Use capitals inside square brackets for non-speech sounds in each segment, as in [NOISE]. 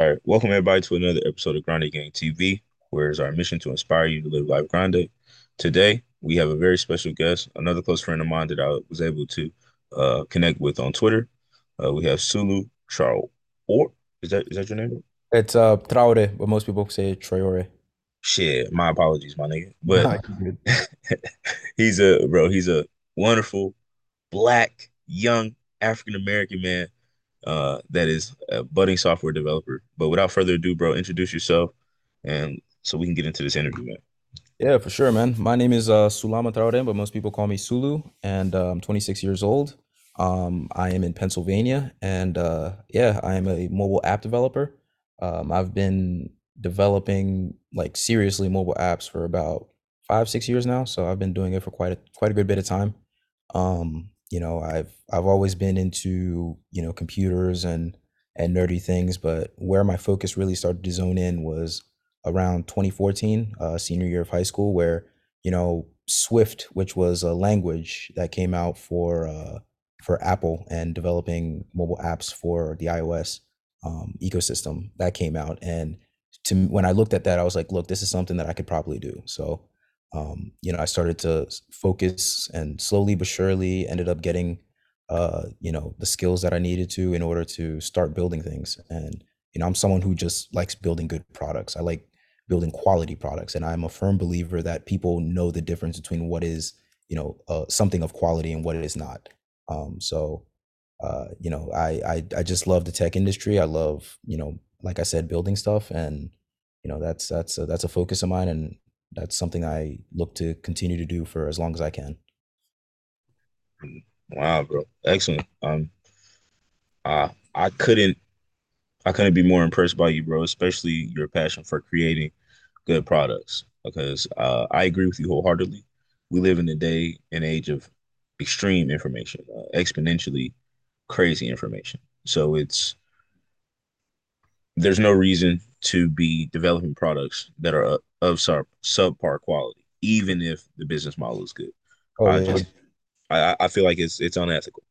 All right, welcome everybody to another episode of Grande Gang TV, where it's our mission to inspire you to live life grande. Today, we have a very special guest, another close friend of mine that I was able to uh, connect with on Twitter. Uh, we have Sulu Charles. Or is that is that your name? It's uh Traore, but most people say Traore. Shit, my apologies, my nigga. But Nah, you good. [LAUGHS] he's a bro. He's a wonderful black young African American man uh, that is a budding software developer. But without further ado, bro, introduce yourself, and so we can get into this interview, man. Yeah, for sure, man. My name is uh Sulama Traore, but most people call me Sulu, and uh, I'm 26 years old. Um, I am in Pennsylvania, and uh, yeah, I am a mobile app developer. Um, I've been developing like seriously mobile apps for about five, six years now, so I've been doing it for quite a quite a good bit of time. Um, you know, I've I've always been into, you know, computers and and nerdy things, but where my focus really started to zone in was around 2014, uh, senior year of high school, where, you know, Swift, which was a language that came out for uh, for Apple and developing mobile apps for the iOS um, ecosystem, that came out. And to when I looked at that, I was like, look, this is something that I could probably do. So um, you know, I started to focus and slowly but surely ended up getting, uh, you know, the skills that I needed to in order to start building things. And, you know, I'm someone who just likes building good products. I like building quality products. And I'm a firm believer that people know the difference between what is, you know, uh, something of quality and what it is not. Um, so, uh, you know, I, I I just love the tech industry. I love, you know, like I said, building stuff, and you know, that's that's a, that's a focus of mine, and that's something I look to continue to do for as long as I can. Wow, bro, excellent. Um, uh, I couldn't I couldn't be more impressed by you, bro, especially your passion for creating good products. Because uh, I agree with you wholeheartedly. We live in a day and age of extreme information, uh, exponentially crazy information. So it's there's no reason to be developing products that are of sub subpar quality, even if the business model is good. Oh I just I, I feel like it's it's unethical.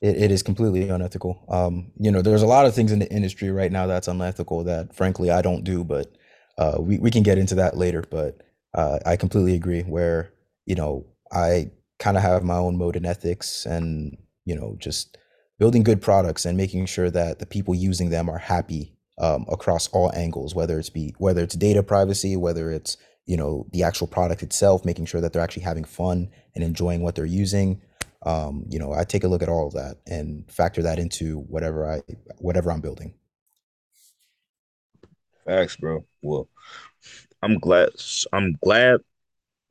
it, it is completely unethical. Um, you know, there's a lot of things in the industry right now that's unethical that frankly I don't do, but uh, we we can get into that later. But uh, I completely agree. Where you know I kind of have my own mode and ethics, and you know just building good products and making sure that the people using them are happy um, across all angles, whether it's be whether it's data privacy, whether it's you know the actual product itself, making sure that they're actually having fun and enjoying what they're using um, you know, I take a look at all of that and factor that into whatever I whatever I'm building. Facts, bro. Well, I'm glad. I'm glad.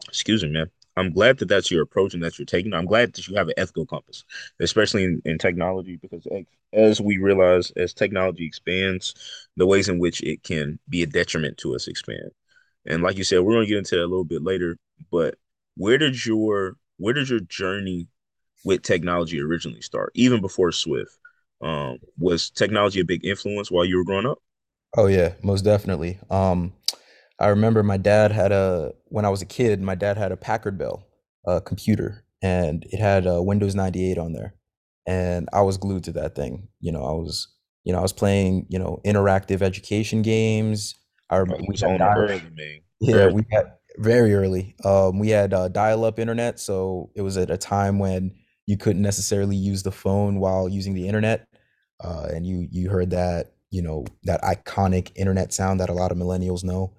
Excuse me, man. I'm glad that that's your approach and that you're taking. I'm glad that you have an ethical compass, especially in, in technology, because as we realize, as technology expands, the ways in which it can be a detriment to us expand. And like you said, we're gonna get into that a little bit later. But where did your where did your journey with technology originally start? Even before Swift, um, was technology a big influence while you were growing up? Oh yeah, most definitely. Um, I remember my dad had a when I was a kid, my dad had a Packard Bell uh, computer, and it had uh, Windows 98 on there, and I was glued to that thing. You know, I was you know I was playing you know interactive education games. I Oh, we was had it early, man. Yeah, Early. we had very early. Um, we had uh, dial-up internet, so it was at a time when you couldn't necessarily use the phone while using the internet. Uh, and you you heard that, you know, that iconic internet sound that a lot of millennials know.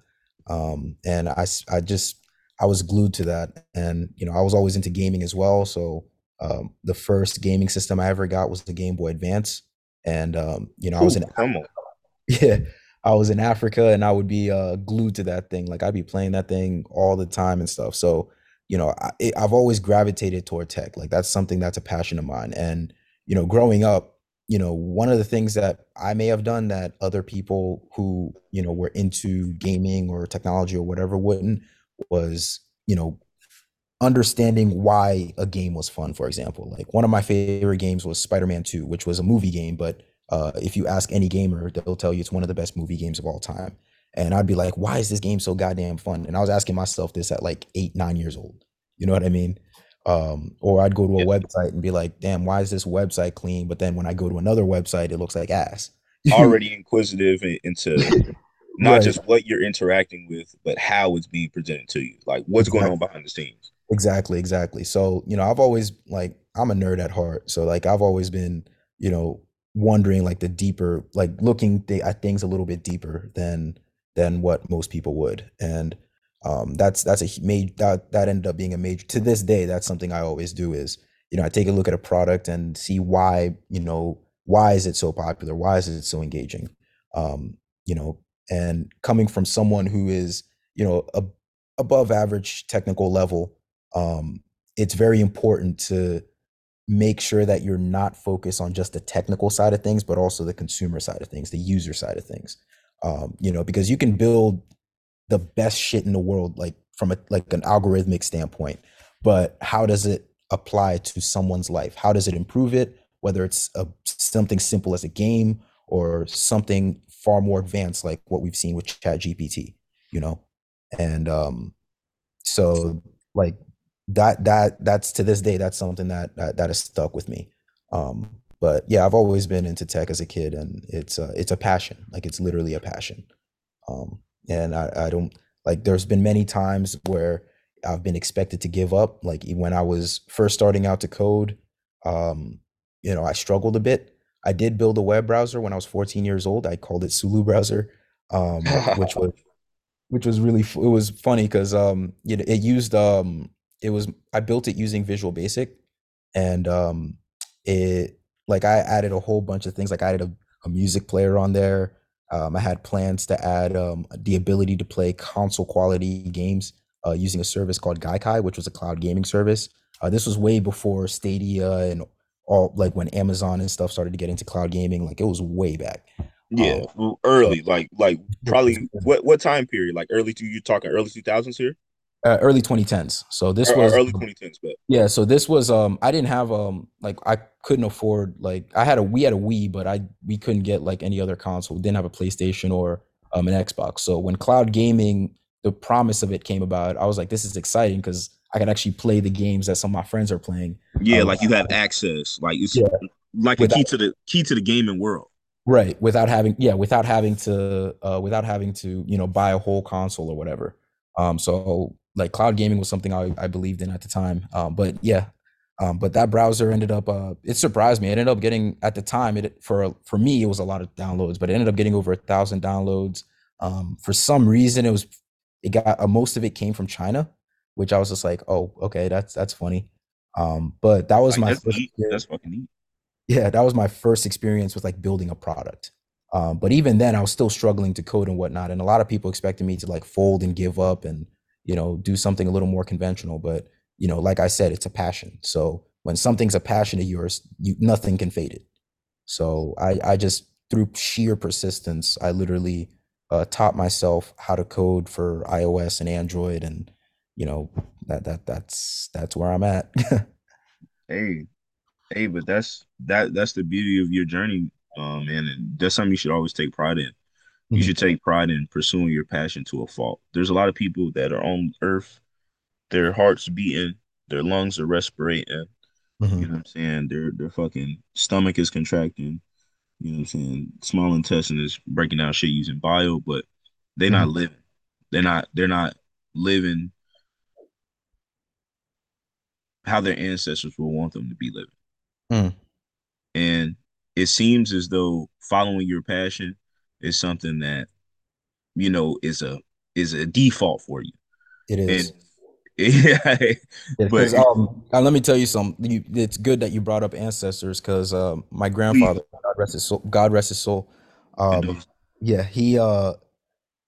Um, and I just I was glued to that, and you know, I was always into gaming as well. So um, the first gaming system I ever got was the Game Boy Advance, and um, you know, I was in [LAUGHS] yeah, I was in Africa and I would be uh, glued to that thing. Like I'd be playing that thing all the time and stuff. So, you know, I, it, I've always gravitated toward tech. Like that's something that's a passion of mine. And, you know, growing up, you know, one of the things that I may have done that other people who, you know, were into gaming or technology or whatever wouldn't was, you know, understanding why a game was fun, for example. Like one of my favorite games was Spider-Man 2, which was a movie game, but uh, if you ask any gamer, they'll tell you it's one of the best movie games of all time. And I'd be like, why is this game so goddamn fun? And I was asking myself this at like eight, nine years old. You know what I mean? Um, or I'd go to a website and be like, damn, why is this website clean? But then when I go to another website, it looks like ass. [LAUGHS] already inquisitive into [LAUGHS] not Right. just what you're interacting with, but how it's being presented to you. Like what's going on behind the scenes. Exactly, exactly. So, you know, I've always like I'm a nerd at heart. So like I've always been, you know, wondering like the deeper, like looking th at things a little bit deeper than than what most people would. And um that's that's a major that that ended up being a major to this day, that's something I always do is, you know, I take a look at a product and see why, you know, why is it so popular? Why is it so engaging? Um, you know, and coming from someone who is, you know, a, above average technical level um, it's very important to make sure that you're not focused on just the technical side of things, but also the consumer side of things, the user side of things. Um, you know, because you can build the best shit in the world, like from a like an algorithmic standpoint, but how does it apply to someone's life? How does it improve it? Whether it's a, something simple as a game or something far more advanced, like what we've seen with ChatGPT, you know, and um, so like that that that's to this day that's something that that, that has stuck with me um but yeah i've always been into tech as a kid and it's uh, it's a passion like it's literally a passion um and i i don't like there's been many times where i've been expected to give up. Like when i was first starting out to code um you know i struggled a bit. I did build a web browser when i was 14 years old. I called it sulu browser um which [LAUGHS] was which was really f- it was funny because um you know it used um it was I built it using Visual Basic. And um it like I added a whole bunch of things like I added a, a music player on there um I had plans to add um the ability to play console quality games uh using a service called Gaikai which was a cloud gaming service. Uh this was way before Stadia and all like when Amazon and stuff started to get into cloud gaming like it was way back. Yeah, um early, like like probably what what time period? Like early two, you talking early two thousands here, uh, early 2010s so this was early twenty tens? But Yeah, so this was um I didn't have um like I couldn't afford like I had a we had a Wii, but I we couldn't get like any other console. We didn't have a PlayStation or um an Xbox. So when cloud gaming, the promise of it came about, I was like, this is exciting because I can actually play the games that some of my friends are playing. yeah, Uh, like you have access, like it's yeah, like a key to the key to the gaming world. right without having yeah without having to uh without having to you know buy a whole console or whatever. Um, so like cloud gaming was something I I believed in at the time. Um, but yeah, Um, but that browser ended up uh, it surprised me. It ended up getting at the time it for for me it was a lot of downloads, but it ended up getting over a thousand downloads. Um, for some reason it was it got uh, most of it came from China, which I was just like, oh, okay, that's that's funny. Um, but that was Like my that's first neat. experience. That's fucking neat. Yeah, that was my first experience with like building a product. Um, but even then, I was still struggling to code and whatnot, and a lot of people expected me to like fold and give up and you know do something a little more conventional. But you know, like I said, it's a passion. So when something's a passion of yours, you nothing can fade it. So I I just through sheer persistence, I literally uh, taught myself how to code for iOS and Android, and you know that that that's that's where I'm at. [LAUGHS] Hey, hey, but that's that that's the beauty of your journey, um, and that's something you should always take pride in. You Mhm, should take pride in pursuing your passion to a fault. There's a lot of people that are on earth, their hearts beating, their lungs are respirating, you mhm, know what I'm saying? Their their fucking stomach is contracting, you know what I'm saying? Small intestine is breaking down shit using bio, but they're not mhm, living. They're not they're not living how their ancestors would want them to be living. mhm. And it seems as though following your passion is something that, you know, is a is a default for you. It is. And [LAUGHS] yeah, Yeah, but um, uh, let me tell you something. You, it's good that you brought up ancestors, because um, my grandfather, please God rest his soul, God rest his soul. Um, yeah, he uh,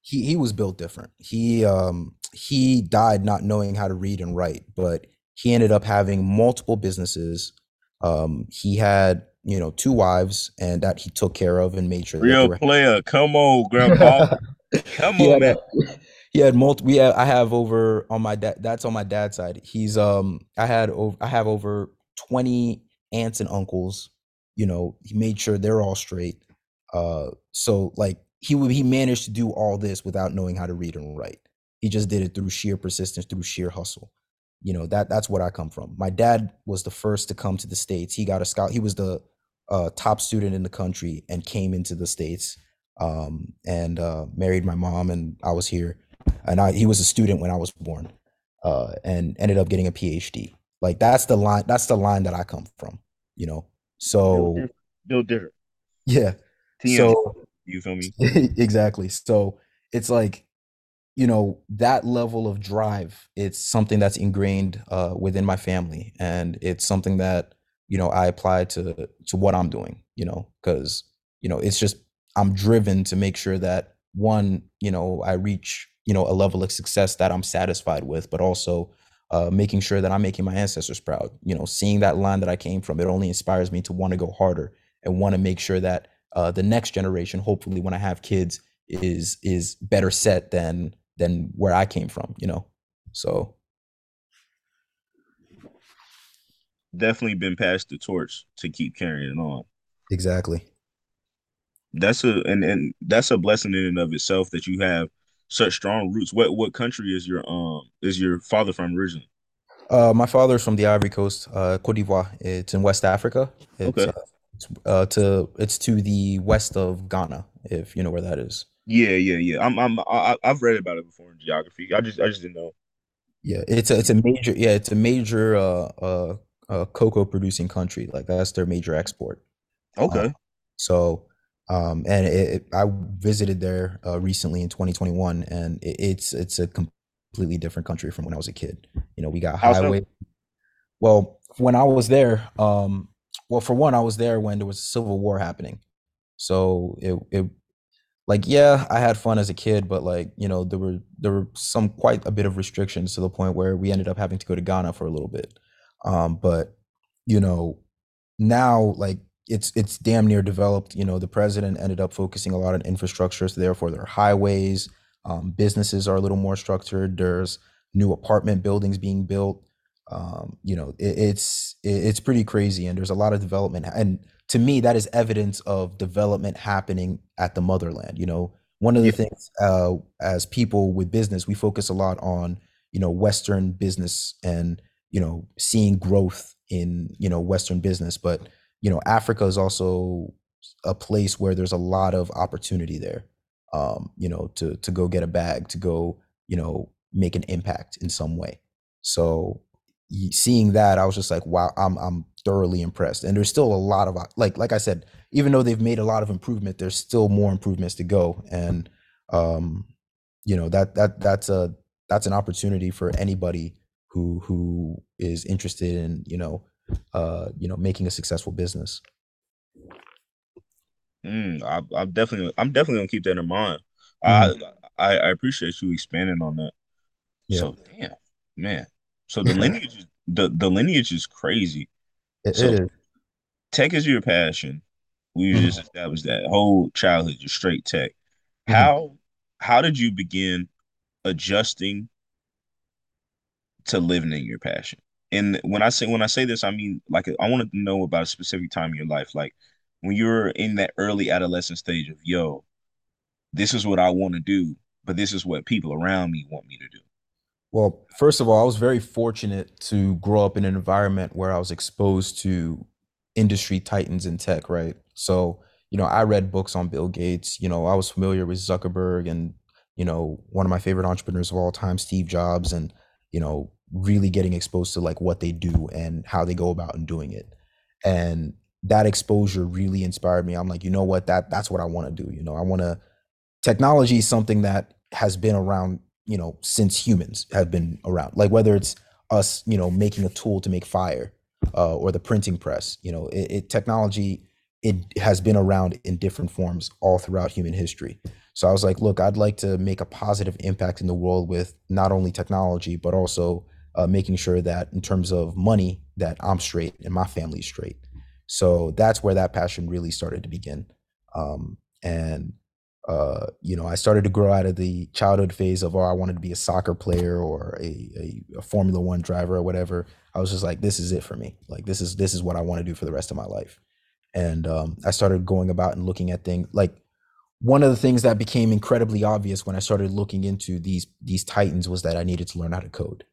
he he was built different. He um, he died not knowing how to read and write, but he ended up having multiple businesses. Um, he had you know two wives, and that he took care of and made sure Real player. Come on, grandpa. [LAUGHS] Come on, man. a he had multi we have, I have over on my dad that's on my dad's side. He's um I had over I have over 20 aunts and uncles. You know, he made sure they're all straight. Uh so like he would he managed to do all this without knowing how to read and write. He just did it through sheer persistence, through sheer hustle. You know, that that's what I come from. My dad was the first to come to the States. He got a scout he was the a top student in the country and came into the states um, and uh, married my mom, and I was here. And I, he was a student when I was born, uh, and ended up getting a PhD. Like that's the line. That's the line that I come from. You know. So different. Different. yeah. TM. So You feel me? [LAUGHS] exactly. So it's like you know that level of drive it's something that's ingrained uh, within my family and it's something that you know i apply to to what i'm doing you know because you know it's just i'm driven to make sure that one you know i reach you know a level of success that i'm satisfied with but also uh, making sure that i'm making my ancestors proud you know seeing that line that i came from it only inspires me to want to go harder and want to make sure that uh, the next generation hopefully when i have kids is is better set than than where I came from, you know. So Definitely been passed the torch to keep carrying it on. exactly. That's a and and that's a blessing in and of itself that you have such strong roots. What what country is your um is your father from originally? Uh, my father's from the Ivory Coast, uh, Cote d'Ivoire. It's in West Africa. It's Okay. uh, it's uh, to it's to the west of Ghana, if you know where that is. Yeah, yeah, yeah. I'm I'm I, I've read about it before in geography. I just I just didn't know. Yeah, it's a it's a major yeah it's a major uh uh, uh cocoa producing country. Like that's their major export. Uh, Okay. so um and it, it, I visited there uh, recently in 2021, and it, it's it's a completely different country from when I was a kid. You know, we got highway Well, when I was there, um, well, for one, I was there when there was a civil war happening. So it, it, like, yeah, I had fun as a kid, but like, you know, there were there were some quite a bit of restrictions to the point where we ended up having to go to Ghana for a little bit. Um, but you know, now like it's it's damn near developed. You know, the president ended up focusing a lot on infrastructure, so therefore there are highways, um, businesses are a little more structured. There's new apartment buildings being built. Um, you know, it, it's it, it's pretty crazy, and there's a lot of development. And to me, that is evidence of development happening at the motherland. You know, one of the Yeah. things uh, as people with business, we focus a lot on you know Western business and you know seeing growth in you know Western business, but you know Africa is also a place where there's a lot of opportunity there. Um, you know, to to go get a bag, to go you know make an impact in some way. So seeing that, I was just like, wow, I'm I'm thoroughly impressed. And there's still a lot of like like I said, even though they've made a lot of improvement, there's still more improvements to go. And um, you know that that that's a that's an opportunity for anybody who who is interested in you know uh you know making a successful business Mm, I, I'm definitely I'm definitely gonna keep that in mind. hmm I, I I appreciate you expanding on that. yeah So damn, man. So the lineage is the the lineage is crazy. it, So is tech is your passion. We just Mhm, established that whole childhood, just straight tech. mhm. How how did you begin adjusting to living in your passion? And when I say when I say this, I mean like I wanted to know about a specific time in your life, like when you were in that early adolescent stage of yo, this is what I want to do, but this is what people around me want me to do. well first of all i was very fortunate to grow up in an environment where i was exposed to industry titans in tech right so you know i read books on bill gates you know i was familiar with zuckerberg and you know one of my favorite entrepreneurs of all time steve jobs and you know really getting exposed to like what they do and how they go about and doing it and that exposure really inspired me i'm like you know what that that's what i want to do you know i want to technology is something that has been around, you know, since humans have been around. Like whether it's us, you know, making a tool to make fire, uh, or the printing press, you know, it, it technology it has been around in different forms all throughout human history. So I was like, look, I'd like to make a positive impact in the world with not only technology but also uh, making sure that in terms of money that I'm straight and my family's straight. So that's where that passion really started to begin. Um, and uh, you know, I started to grow out of the childhood phase of, oh, I wanted to be a soccer player or a, a, a Formula One driver or whatever. I was just like, this is it for me. Like, this is this is what I want to do for the rest of my life. And um, I started going about and looking at things like one of the things that became incredibly obvious when I started looking into these these titans was that I needed to learn how to code,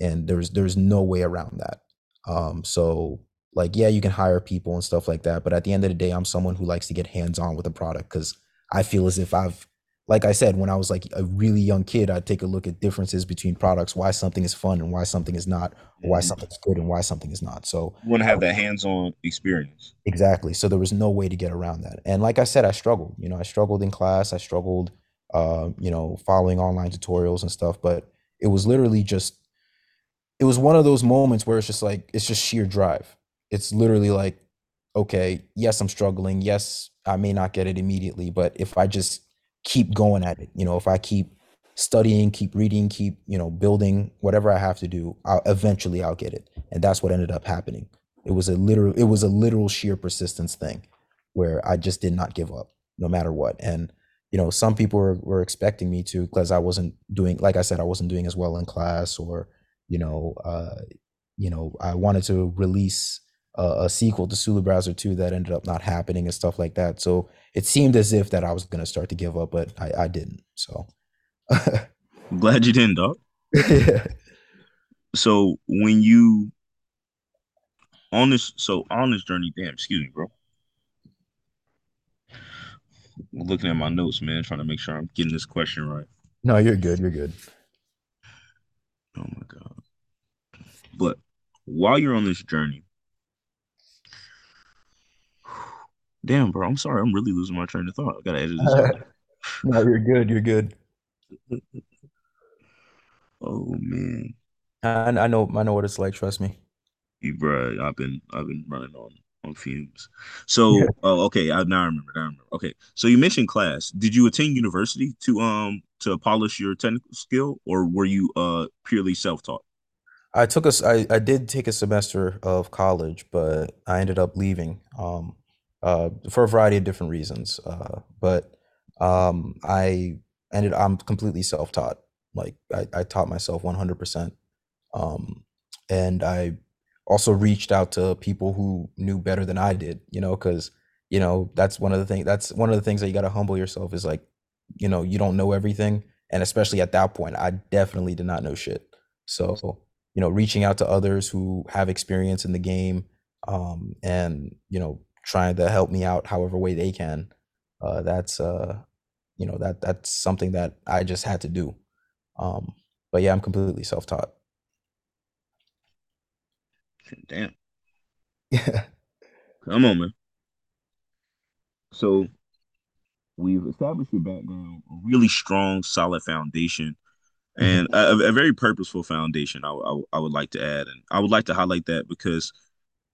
and there's there's no way around that. Um, so like yeah, you can hire people and stuff like that, but at the end of the day, I'm someone who likes to get hands on with a product because I feel as if I've like I said, when I was like a really young kid, I'd take a look at differences between products, why something is fun and why something is not, or why Mhm. something's good and why something is not. So You want to have that hands-on experience. Exactly. So there was no way to get around that. And like I said, I struggled. You know, I struggled in class. I struggled, uh, you know, following online tutorials and stuff. But it was literally just, it was one of those moments where it's just like, it's just sheer drive. It's literally like, okay, yes, I'm struggling. Yes, I may not get it immediately, but if I just keep going at it, you know, if I keep studying, keep reading, keep, you know, building whatever I have to do, I'll, eventually I'll get it. And that's what ended up happening. It was a literal, it was a literal sheer persistence thing where I just did not give up no matter what. And, you know, some people were, were expecting me to because I wasn't doing, like I said, I wasn't doing as well in class or, you know, uh, you know, I wanted to release a, a sequel to Sulu Browser 2 that ended up not happening and stuff like that. So it seemed as if that I was going to start to give up, but I, I didn't. So, I'm glad you didn't, dog. yeah. [LAUGHS] So when you on this, so on this journey, damn, excuse me, bro. Looking at my notes, man, trying to make sure I'm getting this question right. No, you're good. You're good. Oh my God. But while you're on this journey, damn, bro, I'm sorry. I'm really losing my train of thought. I gotta edit this out. [LAUGHS] no, you're good. You're good. [LAUGHS] Oh man, I, I know. I know what it's like. Trust me. you bro, I've been I've been running on on fumes. Yeah. So, oh, okay, I now I remember. Now I remember. Okay, so you mentioned class. Did you attend university to um to polish your technical skill, or were you uh purely self taught? I took us. I, I did take a semester of college, but I ended up leaving um, uh, for a variety of different reasons. Uh, but um, I ended. I'm completely self-taught. Like I, I taught myself 100%. Um, and I also reached out to people who knew better than I did. You know, because you know that's one of the things. That's one of the things that you got to humble yourself is like, you know, you don't know everything, and especially at that point, I definitely did not know shit. So you know, reaching out to others who have experience in the game, um, and you know, trying to help me out however way they can. Uh, that's uh, you know, that that's something that I just had to do. Um, but yeah, I'm completely self-taught. Damn, Yeah. [LAUGHS] come on, man. So we've established your background, a really strong, solid foundation, and [LAUGHS] a, a very purposeful foundation. I, I I would like to add, and I would like to highlight that because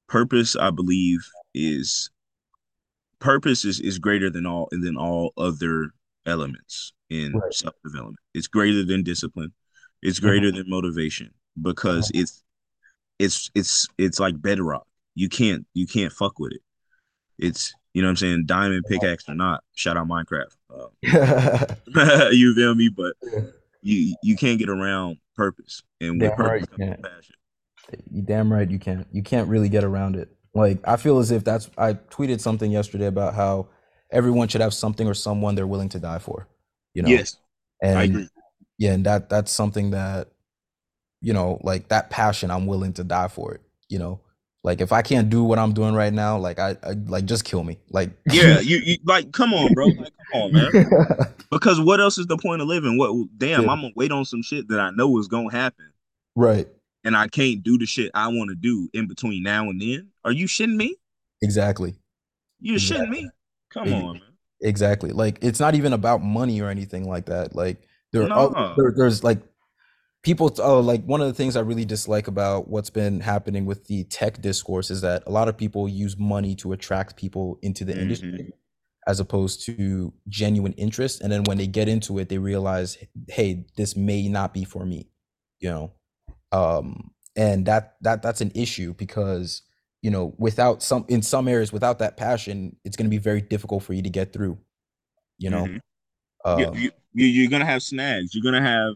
purpose, I believe, is purpose is, is greater than all and than all other elements in Right. self development. It's greater than discipline. It's Mhm. greater than motivation because Mhm. it's it's it's it's like bedrock. You can't you can't fuck with it. It's you know what I'm saying. Diamond pickaxe or not. Shout out Minecraft. Um, [LAUGHS] [LAUGHS] you feel me? But you you can't get around purpose, and with Damn right you can't. passion. You damn right you can't. You can't really get around it. Like I feel as if that's I tweeted something yesterday about how everyone should have something or someone they're willing to die for, you know? Yes, I And agree. yeah, and that that's something that, you know, like that passion, I'm willing to die for it, you know? Like if I can't do what I'm doing right now, like I, I like just kill me. Like Yeah, you, you like come on, bro. Like come on, man. [LAUGHS] Because what else is the point of living? What damn, Yeah, I'm gonna wait on some shit that I know is gonna happen, right. And I can't do the shit I want to do in between now and then. Are you shitting me? Exactly. You're shitting me. Come on, man. Exactly. Like it's not even about money or anything like that. Like there are there, there's like people oh like one of the things I really dislike about what's been happening with the tech discourse is that a lot of people use money to attract people into the hmm industry as opposed to genuine interest and then when they get into it they realize hey this may not be for me you know um and that that that's an issue because you know without some in some areas without that passion it's going to be very difficult for you to get through you know hmm You, um you you- you're gonna have snags. You're gonna have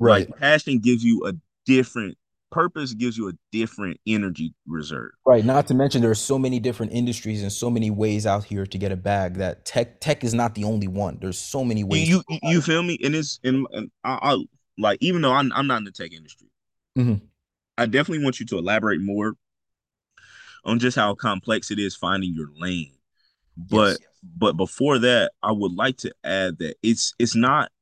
like right passion gives you a different purpose, gives you a different energy reserve. right not to mention there are so many different industries and so many ways out here to get a bag that tech tech is not the only one there's so many ways to you you feel me? And it's and, and I, I like even though I'm I'm not in the tech industry, Mhm. I definitely want you to elaborate more on just how complex it is finding your lane. But Yes. but before that, I would like to add that it's it's not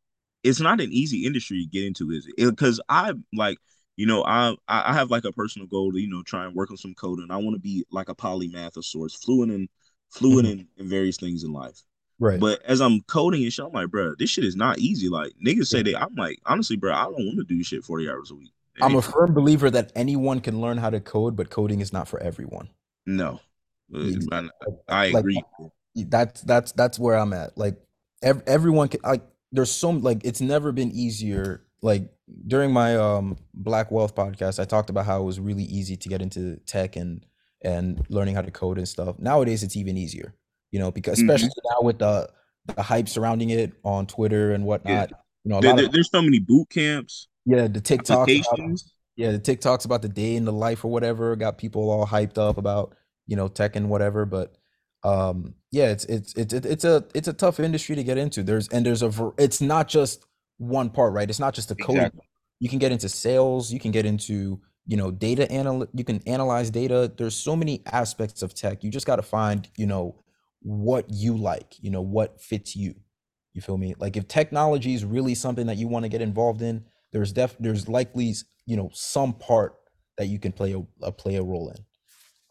it's not an easy industry to get into, is it? Because I like, you know, I I have like a personal goal to, you know, try and work on some coding. I want to be like a polymath of sorts, fluent in fluent Mhm. in, in various things in life. Right. But as I'm coding and shit, I'm like, bro, this shit is not easy. Like niggas say Yeah. they, I'm like, honestly, bro, I don't want to do shit 40 hours a week. I'm a firm believer that anyone can learn how to code, but coding is not for everyone. no, I, I like, agree. that's that's that's where I'm at. Like ev- everyone can like there's so like it's never been easier. Like during my um Black Wealth podcast, I talked about how it was really easy to get into tech and and learning how to code and stuff. Nowadays it's even easier, you know, because Mhm. especially now with the the hype surrounding it on Twitter and whatnot. You know, There- there- of there's so many boot camps, yeah, the TikToks about, yeah, the TikToks about the day in the life or whatever got people all hyped up about, you know, tech and whatever. But um, yeah, it's it's it's it's it's a it's a tough industry to get into. There's and there's a it's not just one part, right? It's not just the coding. Exactly. You can get into sales. You can get into you know data anal. You can analyze data. There's so many aspects of tech. You just got to find you know what you like. You know what fits you. You feel me? Like if technology is really something that you want to get involved in, there's def there's likely you know some part that you can play a, a play a role in.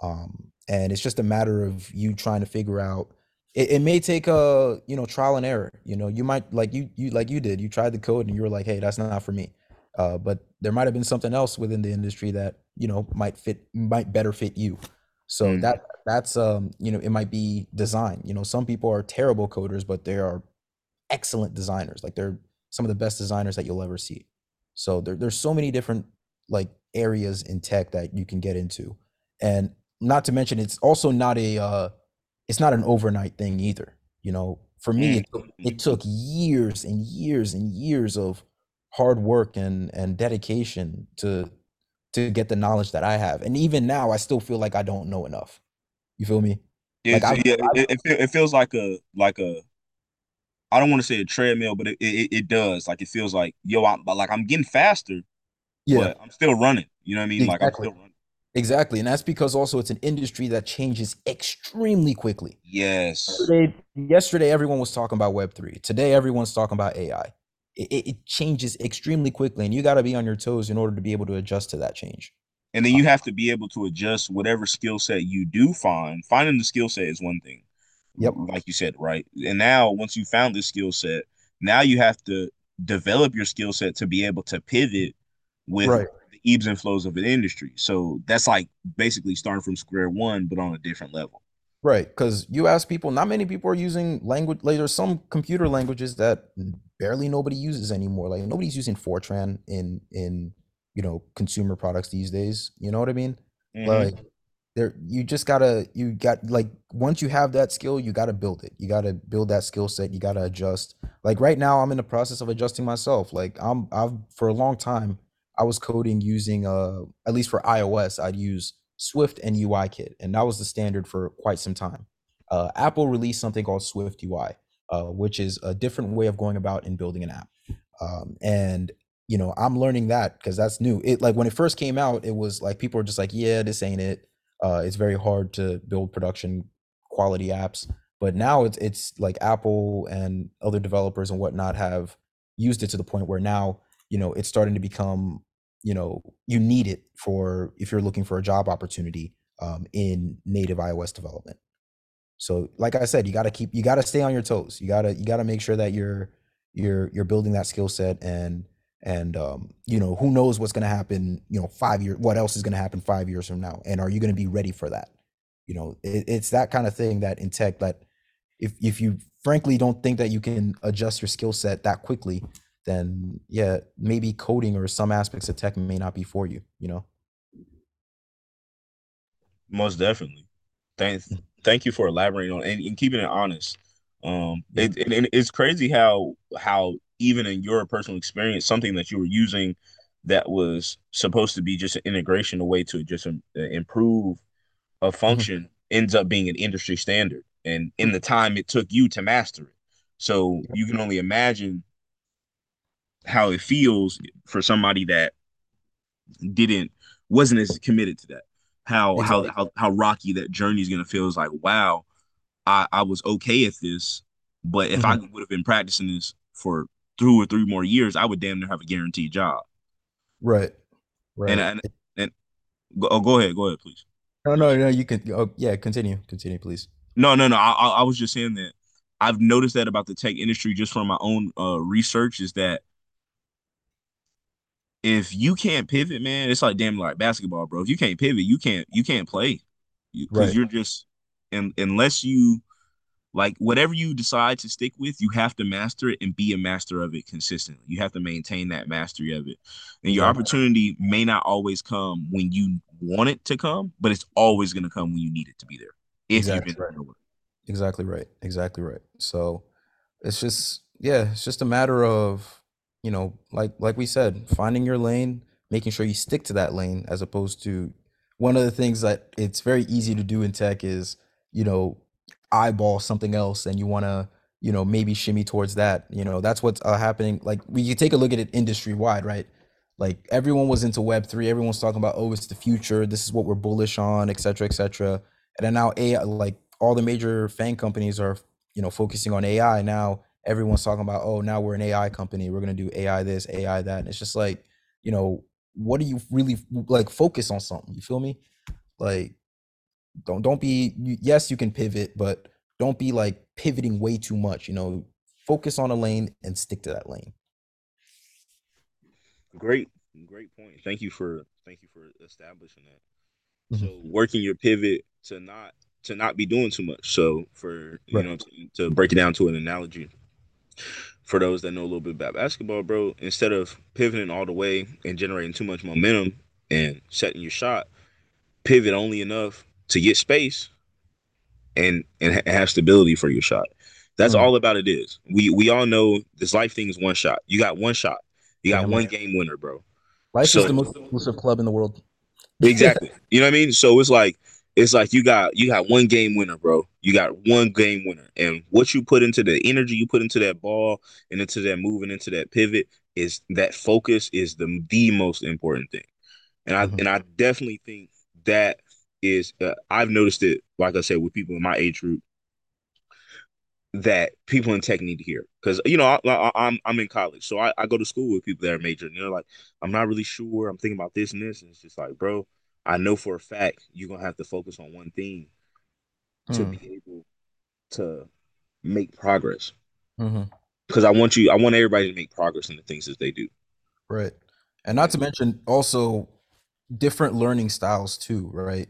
Um, and it's just a matter of you trying to figure out. It, it may take a you know trial and error. You know, you might like you you like you did. You tried the code and you were like, hey, that's not for me. Uh, but there might have been something else within the industry that you know might fit might better fit you. So Mhm. that that's um you know it might be design. You know, some people are terrible coders, but they are excellent designers. Like they're some of the best designers that you'll ever see. So there, there's so many different like areas in tech that you can get into, and not to mention it's also not a uh, it's not an overnight thing either. You know, for me, it, took- it took years and years and years of hard work and and dedication to to get the knowledge that I have, and even now, I still feel like I don't know enough. You feel me? Like, It's, I've- yeah, it, it, it feels like a like a I don't want to say a treadmill, but it, it it does. Like it feels like yo, I'm like I'm getting faster, but I'm still running. You know what I mean? Like I'm Exactly. still running. Exactly. And that's because also it's an industry that changes extremely quickly. Yes. Yesterday, yesterday everyone was talking about Web3. Today, everyone's talking about AI. It, it changes extremely quickly, and you got to be on your toes in order to be able to adjust to that change. And then you have to be able to adjust whatever skill set you do find. Finding the skill set is one thing. Yep. Like you said, right? And now once you found this skill set, now you have to develop your skill set to be able to pivot with Right. the ebbs and flows of an industry. So that's like basically starting from square one, but on a different level. Right. Because you ask people, not many people are using language. Like there's some computer languages that barely nobody uses anymore. Like nobody's using Fortran in in you know consumer products these days. You know what I mean? Mhm. like there you just gotta you got like once you have that skill you gotta build it. You gotta build that skill set. You gotta adjust. Like right now i'm in the process of adjusting myself. Like i'm i've for a long time i was coding using uh at least for ios i'd use swift and UIKit and that was the standard for quite some time. Uh apple released something called SwiftUI uh, which is a different way of going about in building an app. Um, and you know i'm learning that because that's new. It like when it first came out it was like people were just like yeah this ain't it uh, it's very hard to build production quality apps but now it's it's like apple and other developers and whatnot have used it to the point where now you know it's starting to become you know you need it for if you're looking for a job opportunity um, in native ios development. So like i said you got to keep you got to stay on your toes. You got to you got to make sure that you're you're you're building that skill set and and um, you know who knows what's going to happen you know five years what else is going to happen five years from now and are you going to be ready for that you know it, it's that kind of thing that in tech that if if you frankly don't think that you can adjust your skill set that quickly then yeah maybe coding or some aspects of tech may not be for you you know Most definitely. Thank thank you for elaborating on and, and keeping it honest. Um, Yeah. it, it, and it's crazy how how even in your personal experience, something that you were using that was supposed to be just an integration, a way to just um, improve a function, ends up being an industry standard. And in the time it took you to master it, so you can only imagine how it feels for somebody that didn't wasn't as committed to that. how how Exactly. how, how rocky that journey is gonna feel. Is like, wow, I, I was okay at this, but if I Mhm. would have been practicing this for two or three more years, I would damn near have a guaranteed job. Right. And Right. and and go, oh, go ahead, go ahead, please. No, no, no. You can. Oh, yeah. Continue. Continue, please. No, no, no. I, I I was just saying that I've noticed that about the tech industry just from my own uh, research is that if you can't pivot, man, it's like damn like basketball, bro. If you can't pivot, you can't you can't play because Right. you're just and unless you like whatever you decide to stick with, you have to master it and be a master of it consistently. You have to maintain that mastery of it. And your opportunity may not always come when you want it to come, but it's always going to come when you need it to be there. If you've Exactly been right. Exactly right. Exactly right. So it's just yeah, it's just a matter of, you know, like like we said, finding your lane, making sure you stick to that lane as opposed to one of the things that it's very easy to do in tech is, you know, eyeball something else and you want to, you know, maybe shimmy towards that. You know, that's what's uh, happening. Like we you take a look at it industry wide, right? Like everyone was into Web three. Everyone's talking about, oh, it's the future. This is what we're bullish on, et cetera, et cetera. And then now AI, like all the major FAANG companies are, you know, focusing on AI. Now everyone's talking about, oh, now we're an AI company. We're gonna do AI this, AI that. And it's just like, you know, what do you really like? Focus on something. You feel me? Like, don't don't be. Yes, you can pivot, but don't be like pivoting way too much. You know, focus on a lane and stick to that lane. Great, great point. Thank you for thank you for establishing that. Mhm. So working your pivot to not to not be doing too much. So for you Right. know to, to break it down to an analogy, for those that know a little bit about basketball, bro, instead of pivoting all the way and generating too much momentum and setting your shot, pivot only enough to get space and and ha- have stability for your shot. That's Mm. all about it is. We we all know this life thing is one shot. You got one shot. You got one right. game winner, bro. Life is the most exclusive club in the world. [LAUGHS] exactly. You know what I mean? So it's like it's like you got you got one game winner, bro. You got one game winner. And what you put into the energy you put into that ball and into that move and into that pivot is that focus is the the most important thing. And I Mhm. and I definitely think that is uh, I've noticed it like I said with people in my age group that people in tech need to hear because you know I, I, I'm I'm in college, so I, I go to school with people that are majoring. You know, like I'm not really sure. I'm thinking about this and this, and it's just like, bro, I know for a fact you're gonna have to focus on one thing to Mm. be able to make progress. Mhm. Because I want you, I want everybody to make progress in the things that they do. Right. And not to mention also different learning styles too, right?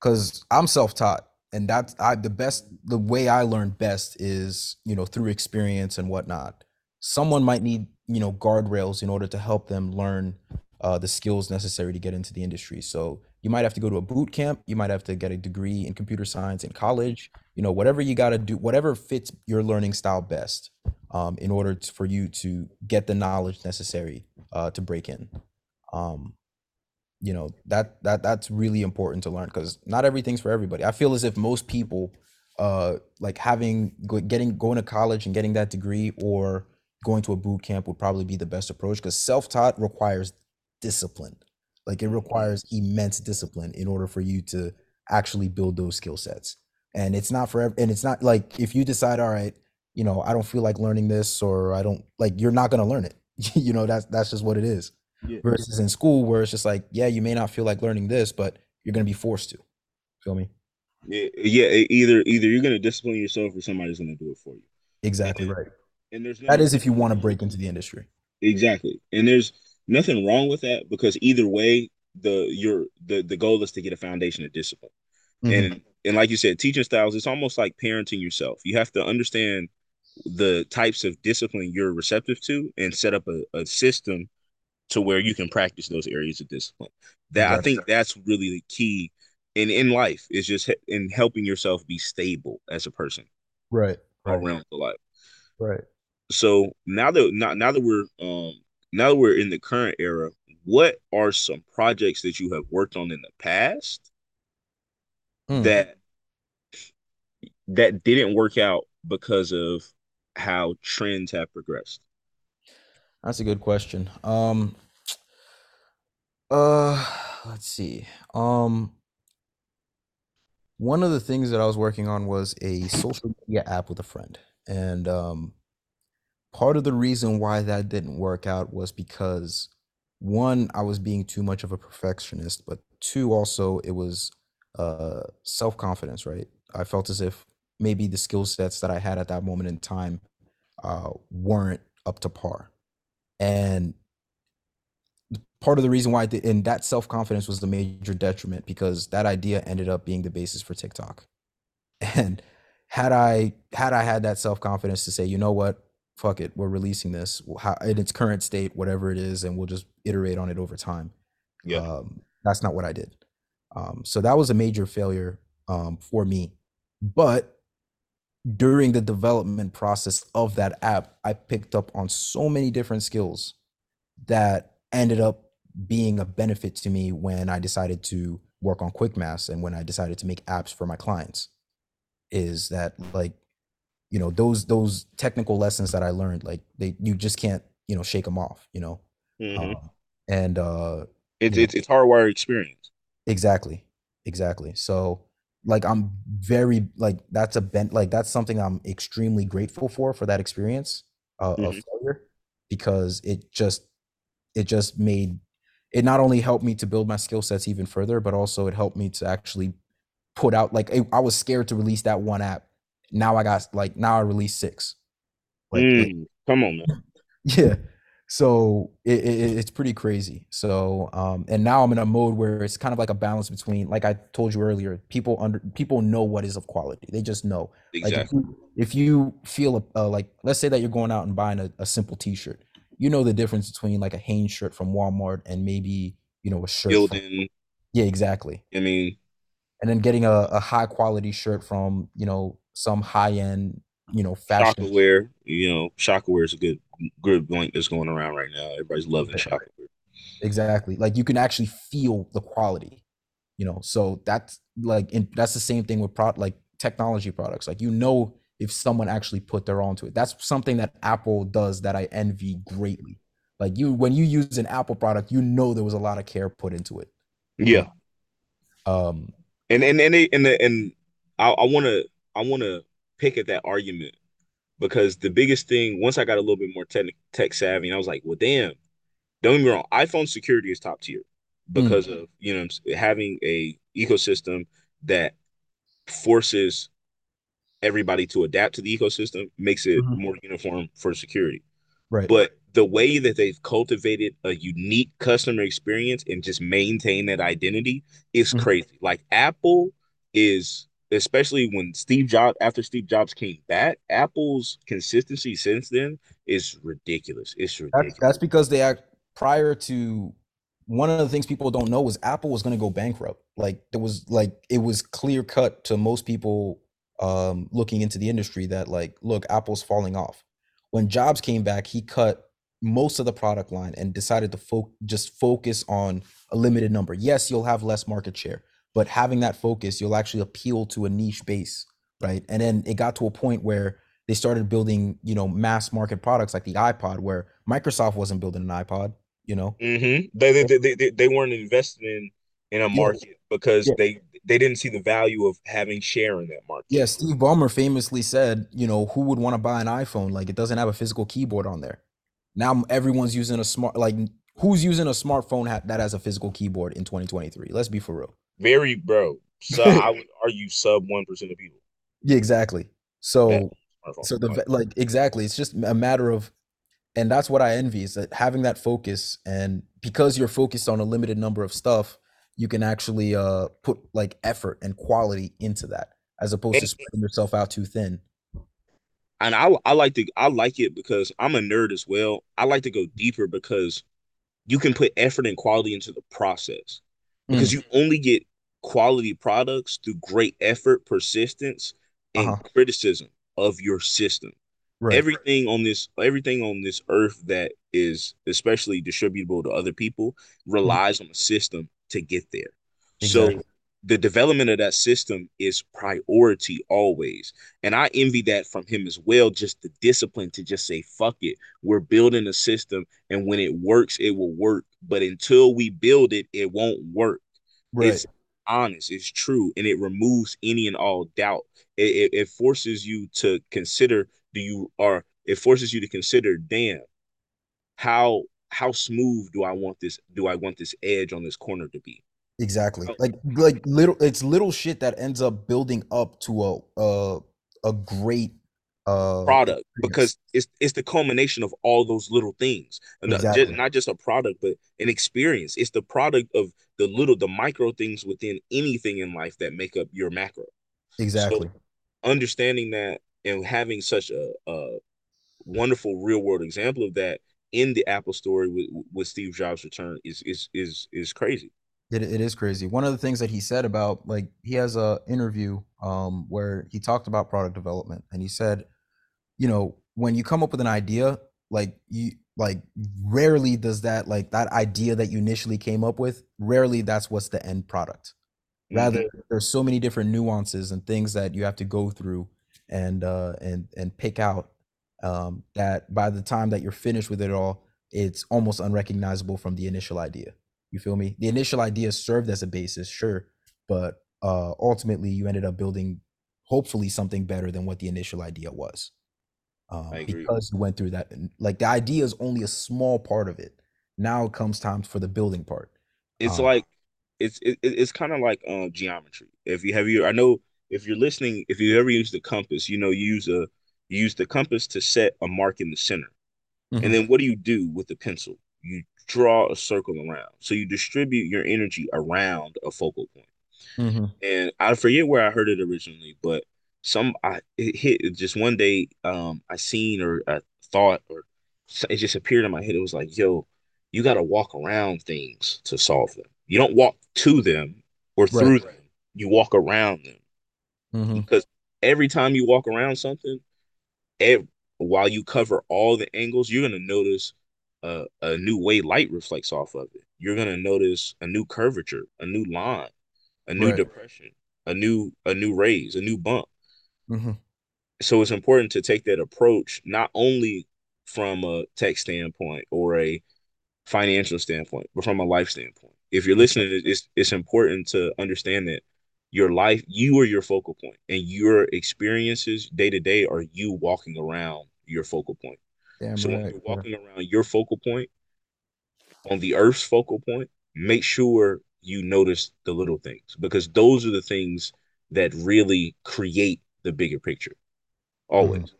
Because I'm self-taught, and that's I the best the way I learn best is you know through experience and whatnot. Someone might need you know guardrails in order to help them learn uh, the skills necessary to get into the industry. So you might have to go to a boot camp. You might have to get a degree in computer science in college. You know whatever you got to do, whatever fits your learning style best, um, in order to, for you to get the knowledge necessary uh, to break in. Um, you know that that that's really important to learn because not everything's for everybody. I feel as if most people uh like having getting going to college and getting that degree or going to a boot camp would probably be the best approach because self-taught requires discipline. Like it requires immense discipline in order for you to actually build those skill sets. And it's not for and it's not like if you decide all right you know i don't feel like learning this or i don't like you're not going to learn it. [LAUGHS] You know that's that's just what it is yeah, versus in school where it's just like, yeah, you may not feel like learning this, but you're gonna be forced to. Feel me? yeah, yeah. Either either you're gonna discipline yourself or somebody's gonna do it for you. Exactly And right. and there's That nothing is if you want to break into the industry. Exactly. And there's nothing wrong with that because either way, the your the the goal is to get a foundation of discipline. hmm And and like you said, teaching styles, it's almost like parenting yourself. You have to understand the types of discipline you're receptive to and set up a, a system to where you can practice those areas of discipline. That I think that's really the key in in life is just in helping yourself be stable as a person Right. around the life. Right. So now that now, now that we're um now that we're in the current era, what are some projects that you have worked on in the past Mm, that that didn't work out because of how trends have progressed? That's a good question. Um. Uh. let's see. Um, one of the things that I was working on was a social media app with a friend, and um, part of the reason why that didn't work out was because one, I was being too much of a perfectionist, but two, also it was uh self-confidence, right? I felt as if maybe the skill sets that I had at that moment in time uh weren't up to par. And part of the reason why I did, and that self-confidence was the major detriment because that idea ended up being the basis for TikTok. [LAUGHS] And had I had I had that self-confidence to say, you know what, fuck it, we're releasing this in its current state, whatever it is, and we'll just iterate on it over time. Yeah. Um, that's not what I did. Um, so that was a major failure um, for me. But during the development process of that app, I picked up on so many different skills that ended up being a benefit to me when I decided to work on QuickMaths and when I decided to make apps for my clients. Is that like you know those those technical lessons that I learned like they you just can't you know shake them off you know hmm um, and uh It's you know it's it's hardwired experience. exactly exactly so like I'm very like that's a bent like that's something I'm extremely grateful for for that experience uh, of hmm failure because it just it just made it not only helped me to build my skill sets even further but also it helped me to actually put out like I I was scared to release that one app now I got like now I release six like like Mm. Come on, man. [LAUGHS] Yeah. So it, it, it's pretty crazy. So um, and now I'm in a mode where it's kind of like a balance between, like I told you earlier, people under people know what is of quality. They just know. Like if Exactly. you if you feel uh, like, let's say that you're going out and buying a, a simple T-shirt, you know the difference between like a Hanes shirt from Walmart and maybe you know a shirt from yeah exactly, I mean, and then getting a, a high quality shirt from you know some high end you know fashion Shaka Wear. You know, Shaka Wear is a good good blank that's going around right now. Everybody's loving Shaka Wear. Exactly. Like you can actually feel the quality, you know. So that's like in, that's the same thing with pro like technology products. Like you know if someone actually put their all into it. That's something that Apple does that I envy greatly. Like you when you use an Apple product, you know there was a lot of care put into it. Yeah, Um and and and they, and the, and I, I want to I want to pick at that argument because the biggest thing once I got a little bit more tech tech savvy, and I was like, well, damn, don't get me wrong, iPhone security is top tier mm, because of you know having a ecosystem that forces everybody to adapt to the ecosystem makes it mhm, more uniform for security. right. But the way that they've cultivated a unique customer experience and just maintain that identity is mhm. crazy. Like Apple is, especially when Steve Jobs, after Steve Jobs came back, Apple's consistency since then is ridiculous. It's That's ridiculous. that's because they act prior to one of the things people don't know was Apple was going to go bankrupt. Like there was like it was clear cut to most people um looking into the industry that like look, Apple's falling off. When Jobs came back, he cut most of the product line and decided to fo- just focus on a limited number. Yes, you'll have less market share, but having that focus, you'll actually appeal to a niche base, right? And then it got to a point where they started building, you know, mass market products like the iPod, where Microsoft wasn't building an iPod, you know. Mm-hmm. They, they they they weren't investing in in a market because yeah, they they didn't see the value of having share in that market. yeah. Steve Ballmer famously said, you know, who would want to buy an iPhone? Like it doesn't have a physical keyboard on there. Now everyone's using a smart, like who's using a smartphone ha- that has a physical keyboard in 2023? Let's be for real. Very bro. So I would [LAUGHS] argue sub one percent of people Yeah, exactly. So, smartphone. so the Like exactly, it's just a matter of and that's what I envy is that having that focus and because you're focused on a limited number of stuff, you can actually uh put like effort and quality into that as opposed to spreading yourself out too thin. and I I like to I like it because I'm a nerd as well. I like to go deeper because you can put effort and quality into the process because Mm, you only get quality products through great effort, persistence, and uh-huh. criticism of your system. Right. Everything on this everything on this earth that is especially distributable to other people Mhm. relies on a system to get there. So the development of that system is priority always. And I envy that from him as well, just the discipline to just say, fuck it. We're building a system, and when it works, it will work. But until we build it, it won't work. Right. It's honest, it's true, and it removes any and all doubt. It, it, it forces you to consider do you are it forces you to consider, damn, how how smooth do I want this do I want this edge on this corner to be? Exactly. Like like little it's little shit that ends up building up to a a a great uh product because it's it's the culmination of all those little things. And not just, not just a product but an experience. It's the product of the little the micro things within anything in life that make up your macro. So Exactly. understanding that and having such a, a wonderful real world example of that in the apple story with, with steve jobs return is is is is crazy. It it is crazy. One of the things that he said about like he has a interview um where he talked about product development and he said you know, when you come up with an idea, like you like rarely does that like that idea that you initially came up with, rarely that's what's the end product. Rather, hmm there's so many different nuances and things that you have to go through and uh and and pick out um that by the time that you're finished with it all, it's almost unrecognizable from the initial idea. You feel me? The initial idea served as a basis, sure, but uh ultimately you ended up building hopefully something better than what the initial idea was um, because you went through that. and, Like the idea is only a small part of it. Now it comes time for the building part. it's Um, like it's it, it's kind of like um geometry. If you have you, I know if you're listening, if you ever use the compass, you know you use a you use the compass to set a mark in the center, and mhm, then what do you do with the pencil? You draw a circle around, so you distribute your energy around a focal point mhm, and I forget where I heard it originally, but some I it hit just one day. Um, I seen or I thought or it just appeared in my head. It was like, yo, you got to walk around things to solve them. You don't walk to them or right. through them. You walk around them Mhm, because every time you walk around something, ev while you cover all the angles, you're gonna notice a, a new way light reflects off of it. You're gonna notice a new curvature, a new line a new right. depression, a new a new raise, a new bump. Mhm, So it's important to take that approach not only from a tech standpoint or a financial standpoint, but from a life standpoint. If you're listening, it's it's important to understand that your life, you are your focal point, and your experiences day to day are you walking around your focal point. Damn So when you're walking around your focal point on the Earth's focal point, make sure you notice the little things because those are the things that really create the bigger picture. Mhm. Always,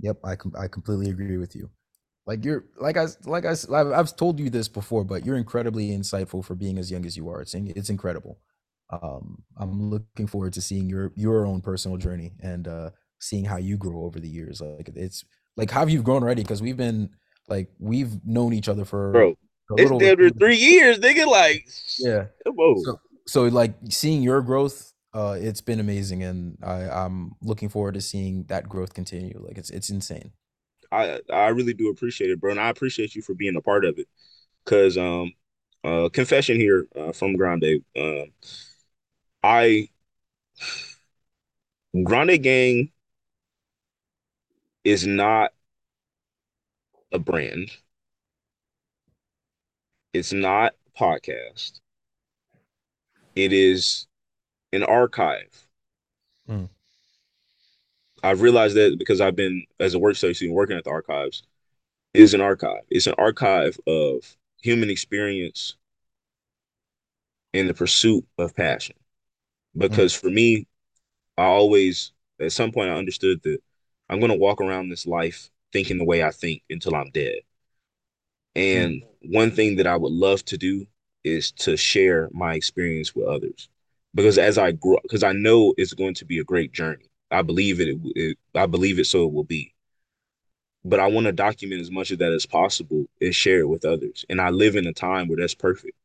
Yep. I com- I completely agree with you. Like you're like i like I I've, I've told you this before, but you're incredibly insightful for being as young as you are. It's in- it's incredible. Um, I'm looking forward to seeing your your own personal journey and uh seeing how you grow over the years. Like it's like how have you grown already? Because we've been like we've known each other for bro. a It's little over three years. three years, nigga. Like, Yeah. So so like seeing your growth, uh, it's been amazing, and I I'm looking forward to seeing that growth continue. Like it's it's insane. I I really do appreciate it, bro, and I appreciate you for being a part of it. Cause um, uh, confession here uh, from Grande. Uh, I Grande Gang is not a brand. It's not podcast. It is an archive Mm, I've realized that because I've been as a work study student working at the archives is an archive. It's an archive of human experience in the pursuit of passion. mm, Because for me, I always at some point I understood that I'm gonna walk around this life thinking the way I think until I'm dead. mm, And one thing that I would love to do is to share my experience with others. Because as I grow, because I know it's going to be a great journey. I believe it, it I believe it, so it will be. but I want to document as much of that as possible and share it with others. And I live in a time where that's perfect.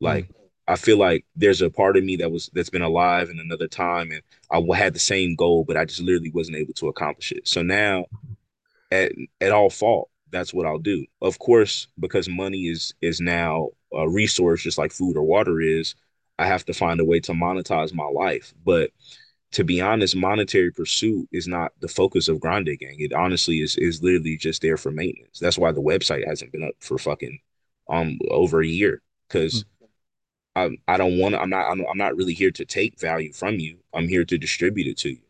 Like I feel like there's a part of me that was that's been alive in another time, and I had the same goal, but I just literally wasn't able to accomplish it. So now, at at all fault, that's what I'll do. Of course, because money is is now a resource, just like food or water is. I have to find a way to monetize my life. But to be honest, monetary pursuit is not the focus of Grande Gang. It honestly is is literally just there for maintenance. That's why the website hasn't been up for fucking um over a year because I I don't want to. I'm not I'm, I'm not really here to take value from you. I'm here to distribute it to you.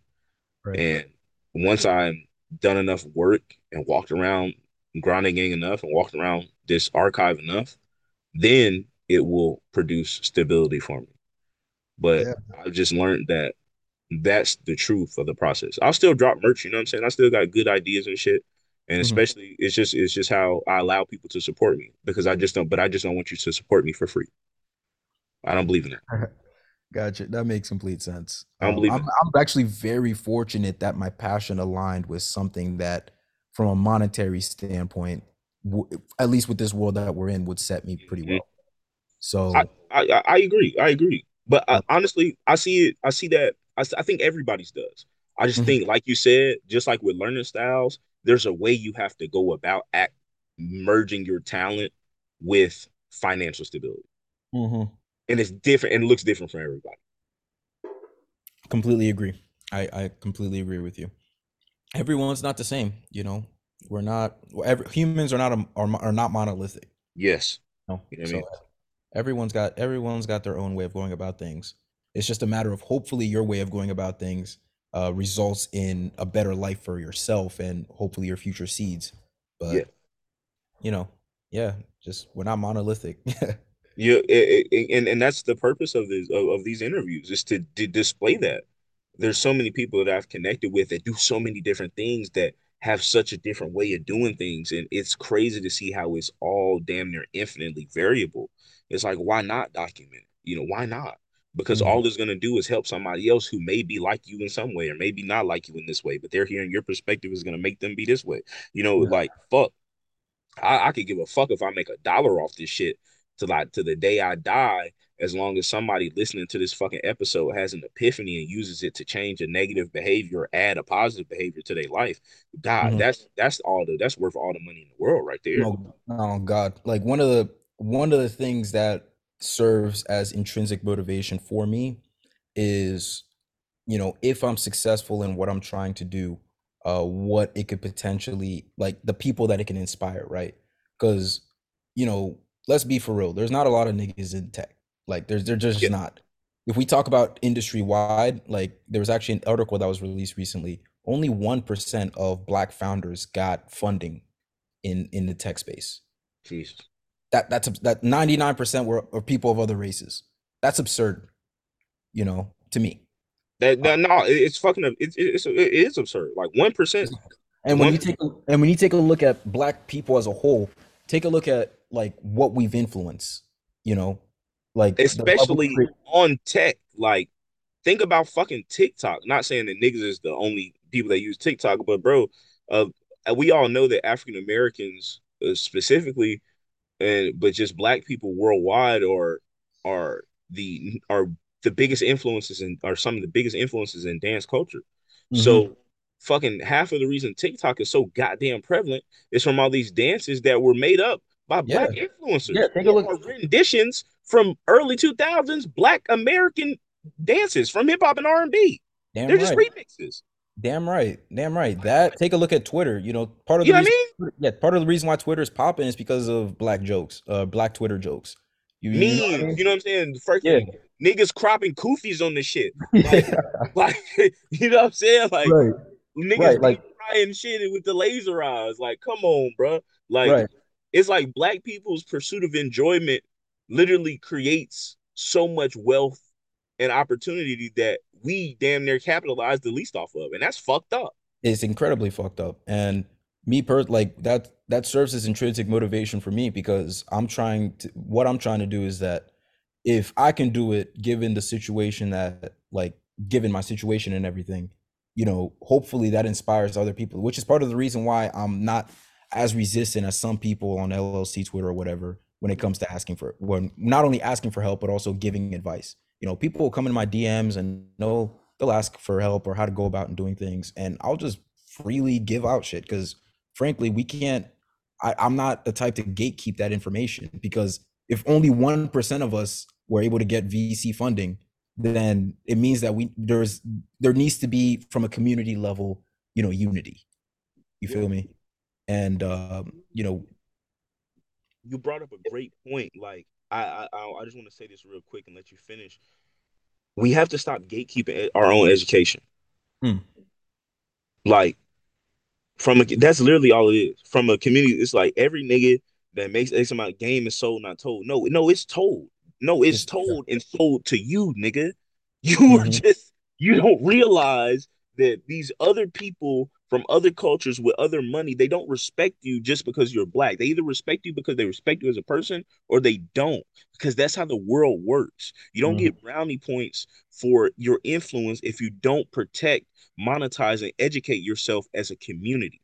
Right. And once I'm done enough work and walked around Grande Gang enough and walked around this archive enough, then it will produce stability for me. But Yeah. I've just learned that that's the truth of the process. I'll still drop merch, you know what I'm saying? I still got good ideas and shit. And hmm especially it's just it's just how I allow people to support me because I just don't but I just don't want you to support me for free. I don't believe in that. [LAUGHS] Gotcha. That makes complete sense. I don't Um, believe I'm. I'm actually very fortunate that my passion aligned with something that, from a monetary standpoint, w at least with this world that we're in, would set me pretty Mhm. well. I, So, I I agree. I agree. But I, uh, honestly, I see it. I see that. I, I think everybody's does. I just mhm, think, like you said, just like with learning styles, there's a way you have to go about act merging your talent with financial stability, mhm. and it's different and it looks different for everybody. Completely agree. I I completely agree with you. Everyone's not the same, you know. We're not. Every, humans are not a, are, are not monolithic. Yes, No. you know what I mean. Everyone's got everyone's got their own way of going about things. It's just a matter of hopefully your way of going about things uh, results in a better life for yourself and hopefully your future seeds. Yeah, But you know, yeah, just we're not monolithic. [LAUGHS] yeah, it, it, and and that's the purpose of this of, of these interviews is to, to display that. there's so many people that I've connected with that do so many different things that have such a different way of doing things. And it's crazy to see how it's all damn near infinitely variable. It's like, why not document it? You know, why not? Because Mhm, all it's going to do is help somebody else who may be like you in some way or maybe not like you in this way, but they're hearing your perspective is going to make them be this way. You know, yeah. like, fuck, I, I could give a fuck if I make a dollar off this shit to like to the day I die, as long as somebody listening to this fucking episode has an epiphany and uses it to change a negative behavior or add a positive behavior to their life. God, Mhm. that's that's all the that's worth all the money in the world right there. No, oh God. Like one of the one of the things that serves as intrinsic motivation for me is, you know, if I'm successful in what I'm trying to do, uh, what it could potentially like the people that it can inspire, right? Because, you know, let's be for real, there's not a lot of niggas in tech. Like there's they're just Yeah, not. If we talk about industry wide, like there was actually an article that was released recently. Only 1% of black founders got funding in in the tech space. Jesus. That that's that 99% were are people of other races. That's absurd, you know, to me. That, Uh, that no, it's fucking it's it's it is absurd. Like one percent, And when one you take a, and when you take a look at black people as a whole, take a look at like what we've influenced, you know, like the level of especially on tech. Like think about fucking TikTok. Not saying that niggas is the only people that use TikTok, but bro, uh, we all know that African Americans uh, specifically, and but just black people worldwide are are the are the biggest influences and are some of the biggest influences in dance culture. Mhm. So fucking half of the reason TikTok is so goddamn prevalent is from all these dances that were made up by Yeah. black Yeah, influencers take a or look. are renditions from early 2000s black American dances from hip hop and R&B. They're Damn just remixes. Damn right. Damn right. That take a look at Twitter. You know, part of You the know reason I yeah, part of the reason why Twitter is popping is because of black jokes, uh black Twitter jokes. You you know what I mean? you know what I'm saying? Yeah. Freaking niggas cropping koofies on this shit. [LAUGHS] Like, like [LAUGHS] you know what I'm saying? Like Right. niggas Right. Like crying shit with the laser eyes. Like, come on, bro. Like, right. it's like black people's pursuit of enjoyment literally creates so much wealth and opportunity that we damn near capitalize the least off of, and that's fucked up. It's incredibly fucked up. And me per like that that serves as intrinsic motivation for me because I'm trying to what I'm trying to do is that if I can do it given the situation that like given my situation and everything, you know, hopefully that inspires other people, which is part of the reason why I'm not as resistant as some people on LLC Twitter or whatever when it comes to asking for when not only asking for help but also giving advice. You know, people will come in my DMs and know they'll ask for help or how to go about and doing things and I'll just freely give out shit cuz frankly, we can't I, I'm not the type to gatekeep that information because if only 1% of us we're able to get VC funding, then it means that we there's there needs to be from a community level, you know, unity. You Yeah. feel me? And um, you know, You brought up a great point. Like I I I just want to say this real quick and let you finish. We have to stop gatekeeping our own education. mm, Like from a that's literally all it is. From a community, it's like every nigga that makes X amount of game is sold, not told. No, no, it's told. No, it's told and sold to you, nigga. [LAUGHS] You are hmm just you don't realize that these other people from other cultures with other money, they don't respect you just because you're black. They either respect you because they respect you as a person or they don't, because that's how the world works. You don't hmm get brownie points for your influence if you don't protect, monetize, and educate yourself as a community.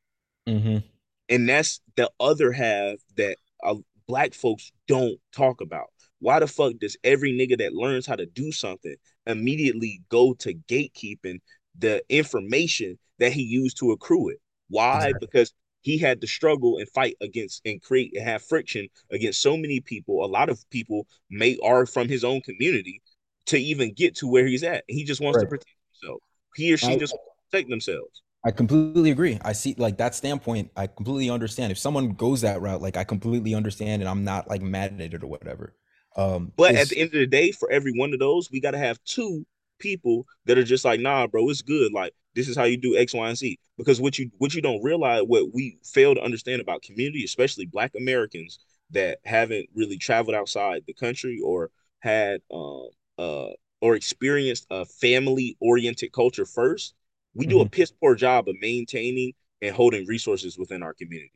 hmm And that's the other half that uh, black folks don't talk about. Why the fuck does every nigga that learns how to do something immediately go to gatekeeping the information that he used to accrue it? Why? Exactly. Because he had to struggle and fight against and create and have friction against so many people. A lot of people may are from his own community to even get to where he's at. He just wants to protect himself. He or she I, just wants protect themselves. I completely agree. I see like that standpoint. I completely understand. If someone goes that route, like I completely understand, and I'm not like mad at it or whatever. Um, But at the end of the day, for every one of those, we got to have two people that are just like, nah, bro, it's good. Like this is how you do X, Y, and Z. Because what you what you don't realize, what we fail to understand about community, especially Black Americans that haven't really traveled outside the country or had um uh or experienced a family oriented culture first, we do a mhm, piss poor job of maintaining and holding resources within our community.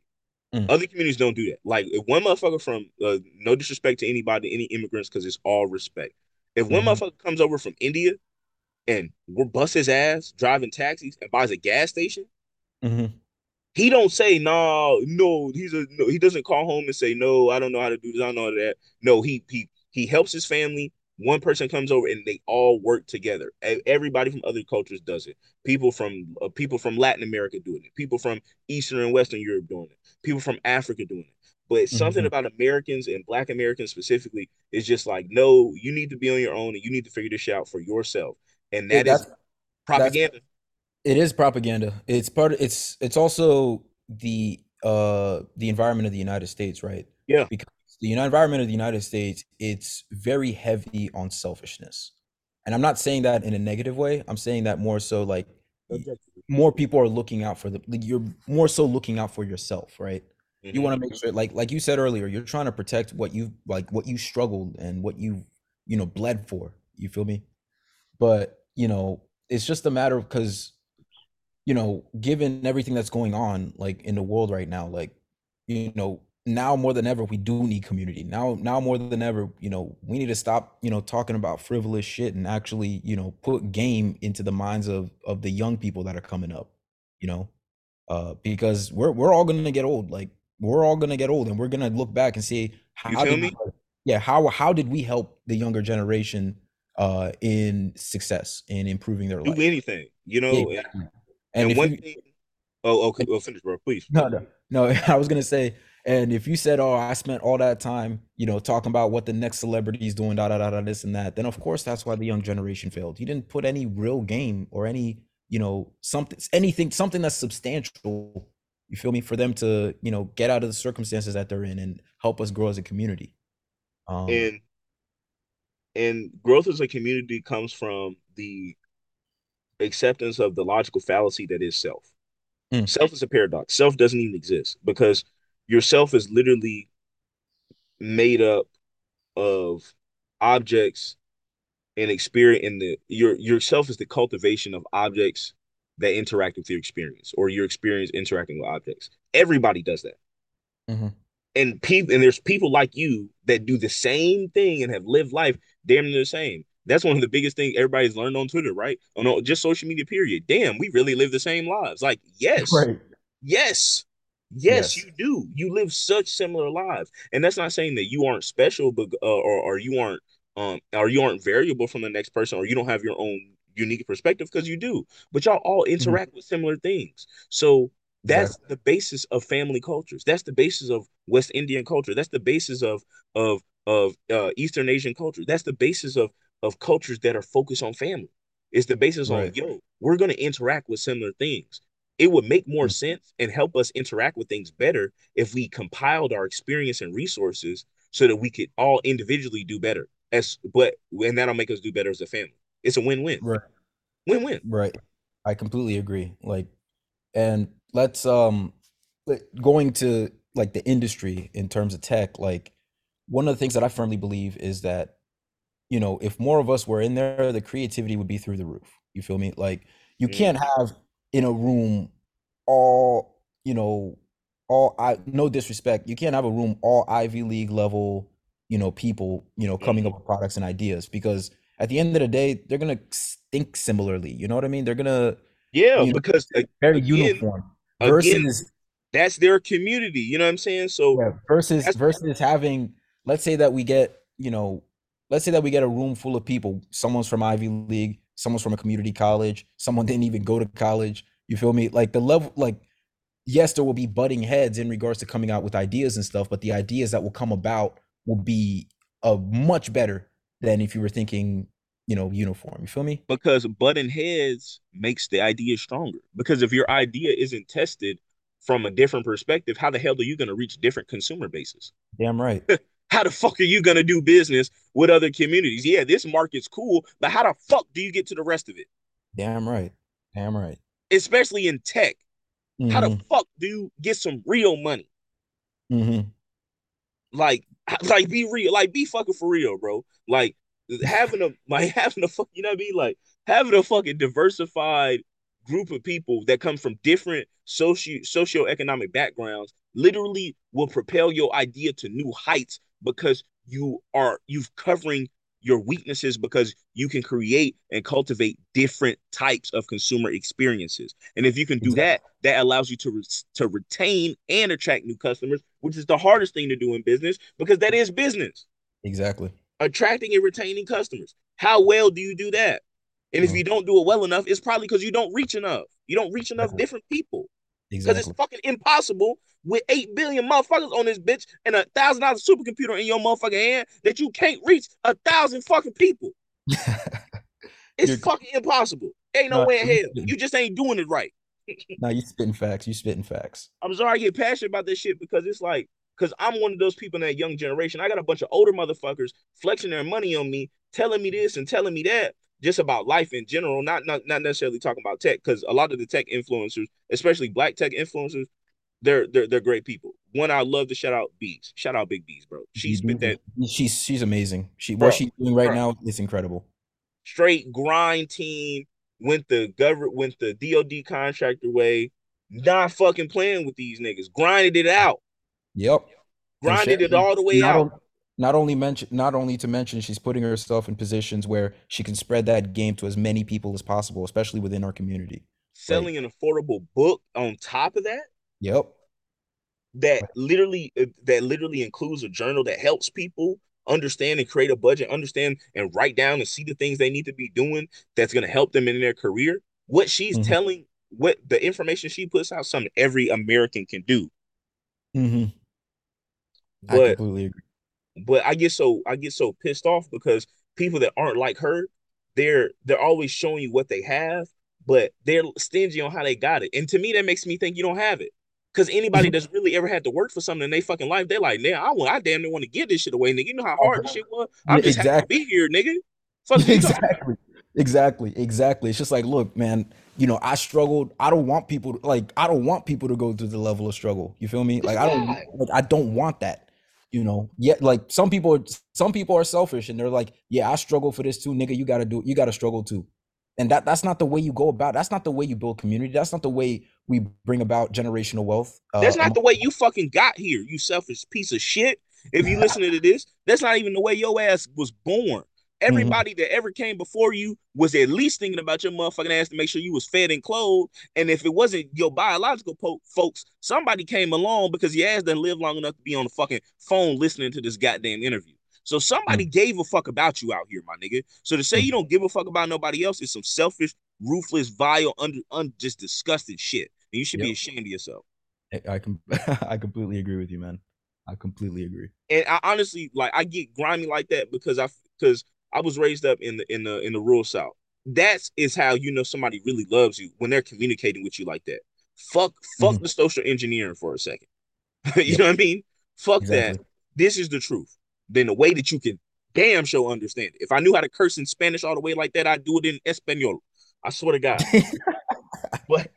mm, Other communities don't do that. Like if one motherfucker from uh, no disrespect to anybody, any immigrants, because it's all respect. If one mhm, motherfucker comes over from India and we're bust his ass driving taxis and buys a gas station, mhm, he don't say no, no. He's a no. He doesn't call home and say no. I don't know how to do this. I don't know that. No, he he he helps his family. One person comes over and they all work together. Everybody from other cultures does it. People from uh, people from Latin America doing it. People from Eastern and Western Europe doing it. People from Africa doing it. But something mhm. about Americans and Black Americans specifically is just like, no, you need to be on your own and you need to figure this shit out for yourself. And that is that's that's propaganda. it is propaganda. It's part. Of, It's it's also the uh the environment of the United States, right? Yeah, Because the environment of the United States, it's very heavy on selfishness, and I'm not saying that in a negative way. I'm saying that more so like more people are looking out for the like you're more so looking out for yourself, right? You hmm want to make sure, like like you said earlier, you're trying to protect what you like what you struggled and what you you know bled for. You feel me? But you know, it's just a matter of because you know, given everything that's going on like in the world right now, like, you know, now more than ever we do need community. Now now more than ever, you know, we need to stop, you know, talking about frivolous shit and actually, you know, put game into the minds of of the young people that are coming up, you know? Uh because we're we're all going to get old. Like we're all going to get old and we're going to look back and say You how did me? yeah, how how did we help the younger generation uh in success in improving their Do life? anything, you know. And, exactly. And and one you thing, oh, okay, well, finish, bro, please. no, no, no. [LAUGHS] I was gonna say, and if you said, "Oh, I spent all that time, you know, talking about what the next celebrity is doing, da da da da, this and that," then of course that's why the young generation failed. You didn't put any real game or any, you know, something, anything, something that's substantial. You feel me? For them to, you know, get out of the circumstances that they're in and help us grow as a community. Um, And and growth as a community comes from the acceptance of the logical fallacy that is self. mm, Self is a paradox. Self doesn't even exist because yourself is literally made up of objects and experience in the your yourself is the cultivation of objects that interact with your experience or your experience interacting with objects. Everybody does that. mhm, and people and there's people like you that do the same thing and have lived life damn near the same. That's one of the biggest things everybody's learned on Twitter, right? On just social media, period. Damn, we really live the same lives. Like, yes, Right. yes, yes, Yes. you do. You live such similar lives, and that's not saying that you aren't special, but uh, or or you aren't um or you aren't variable from the next person, or you don't have your own unique perspective because you do. But y'all all Mhm, interact with similar things. So that's the basis of family cultures. That's the basis of West Indian culture. That's the basis of of of uh, Eastern Asian culture. That's the basis of of cultures that are focused on family. It's the basis on yo, we're gonna interact with similar things. It would make more Mm. sense and help us interact with things better if we compiled our experience and resources so that we could all individually do better. As but and that'll make us do better as a family. It's a win-win. Right. Win-win. Right. I completely agree. Like, and let's um, going to like the industry in terms of tech. Like, one of the things that I firmly believe is that you know, if more of us were in there, the creativity would be through the roof. You feel me? Like, you Mm. can't have in a room all you know, all I no disrespect. You can't have a room all Ivy League level, you know, people, you know, coming up with products and ideas because at the end of the day, they're gonna think similarly. You know what I mean? They're gonna Yeah, you know, because very again, uniform again, versus that's their community. You know what I'm saying? So yeah, versus versus having let's say that we get, you know, let's say that we get a room full of people. Someone's from Ivy League, someone's from a community college, someone didn't even go to college. You feel me? Like the level like yes, there will be butting heads in regards to coming out with ideas and stuff, but the ideas that will come about will be a much better than if you were thinking, you know, uniform. You feel me? because butting heads makes the idea stronger. Because if your idea isn't tested from a different perspective, how the hell are you going to reach different consumer bases? Damn right. [LAUGHS] How the fuck are you going to do business with other communities? Yeah, this market's cool, but how the fuck do you get to the rest of it? Damn right. Damn right. Especially in tech. How the Mhm, fuck do you get some real money? mhm. Like, like be real, like be fucking for real, bro. Like [LAUGHS] having a like having a fuck, you know what I mean? Like having a fucking diversified group of people that come from different socio socioeconomic backgrounds literally will propel your idea to new heights because you are you've covering your weaknesses because you can create and cultivate different types of consumer experiences. And if you can do that, that allows you to re- to retain and attract new customers, which is the hardest thing to do in business because that is business. Exactly. Attracting and retaining customers. How well do you do that? And if Mhm. you don't do it well enough, it's probably because you don't reach enough. You don't reach enough different people because it's fucking impossible with 8 billion motherfuckers on this bitch and a thousand dollar supercomputer in your motherfucking hand that you can't reach a thousand fucking people. [LAUGHS] It's You're fucking impossible. Ain't no no, way in hell. You just ain't doing it right. [LAUGHS] no, you spitting facts. You spitting facts. I'm sorry I get passionate about this shit because it's like, because I'm one of those people in that young generation. I got a bunch of older motherfuckers flexing their money on me, telling me this and telling me that, just about life in general, not not, not necessarily talking about tech, because a lot of the tech influencers, especially black tech influencers, they're they're they're great people. One I love to shout out Bees. Shout out Big Bees, bro. She spit that She's she's amazing. She bro, what she's doing right bro. now is incredible. Straight grind team, went the government went the DOD contractor way, not fucking playing with these niggas. Grinded it out. Yep. Grinded she, it all the way not out. Not only mention not only to mention she's putting herself in positions where she can spread that game to as many people as possible, especially within our community. Like, Selling an affordable book on top of that. yep. that literally uh, that literally includes a journal that helps people understand and create a budget, understand and write down and see the things they need to be doing that's going to help them in their career. What she's Mhm. telling, what the information she puts out, something every American can do. hmm I completely agree. But I get so I get so pissed off because people that aren't like her, they're they're always showing you what they have, but they're stingy on how they got it. And to me, that makes me think you don't have it. Because anybody [LAUGHS] that's really ever had to work for something in their fucking life, they're like, "Nah, I want, I damn near want to give this shit away, nigga. You know how oh, hard this shit was. I'm just happy to exactly. be here, nigga. Fuck you talking about? exactly exactly exactly it's just like look man you know i struggled i don't want people to, like i don't want people to go through the level of struggle you feel me like i don't like i don't want that you know yet like some people some people are selfish and they're like yeah i struggle for this too nigga you gotta do you gotta struggle too and that that's not the way you go about that's not the way you build community that's not the way we bring about generational wealth uh That's not the way you fucking got here, you selfish piece of shit. If you [LAUGHS] listen to this, that's not even the way your ass was born. Everybody that ever came before you was at least thinking about your motherfucking ass to make sure you was fed and clothed. And if it wasn't your biological po- folks, somebody came along because your ass didn't live long enough to be on the fucking phone listening to this goddamn interview. So somebody gave a fuck about you out here, my nigga. So to say Mm. you don't give a fuck about nobody else is some selfish, ruthless, vile, under, un, just disgusted shit. And you should be ashamed of yourself. I can [LAUGHS] I completely agree with you, man. I completely agree. And I honestly like I get grimy like that because I because I was raised up in the in the in the rural south. That's is how you know somebody really loves you when they're communicating with you like that. Fuck fuck Mhm. the social engineering for a second. [LAUGHS] you Yep, know what I mean? Fuck that. This is the truth. Then the way that you can damn sure understand it. If I knew how to curse in Spanish all the way like that, I'd do it in Espanol. I swear to God. [LAUGHS] But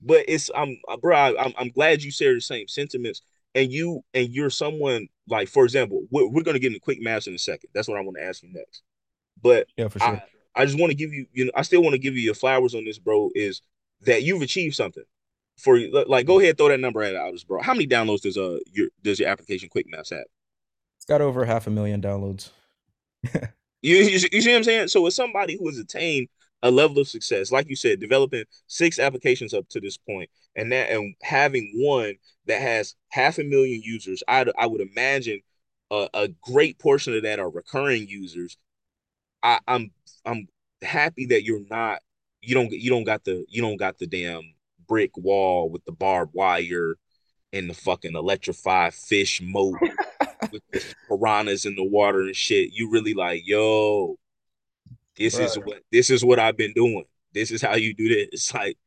but it's I'm bro. I, I'm I'm glad you share the same sentiments. And you and you're someone like, for example, we're, we're gonna get into quick maths in a second. That's what I want to ask you next. But Yeah, for sure. I just want to give you, you know, I still want to give you your flowers on this, bro. Is that you've achieved something for you? like go ahead throw that number at us, bro. How many downloads does uh your does your application Quick Maths have? It's got over half a million downloads. [LAUGHS] You, you, you see what I'm saying? So, as somebody who has attained a level of success, like you said, developing six applications up to this point, and that and having one that has half a million users, I I would imagine a, a great portion of that are recurring users. I, I'm I'm happy that you're not you don't you don't got the you don't got the damn brick wall with the barbed wire and the fucking electrified fish moat [LAUGHS] with the piranhas in the water and shit. You really like, yo, this is what this is what I've been doing. This is how you do this. It's like,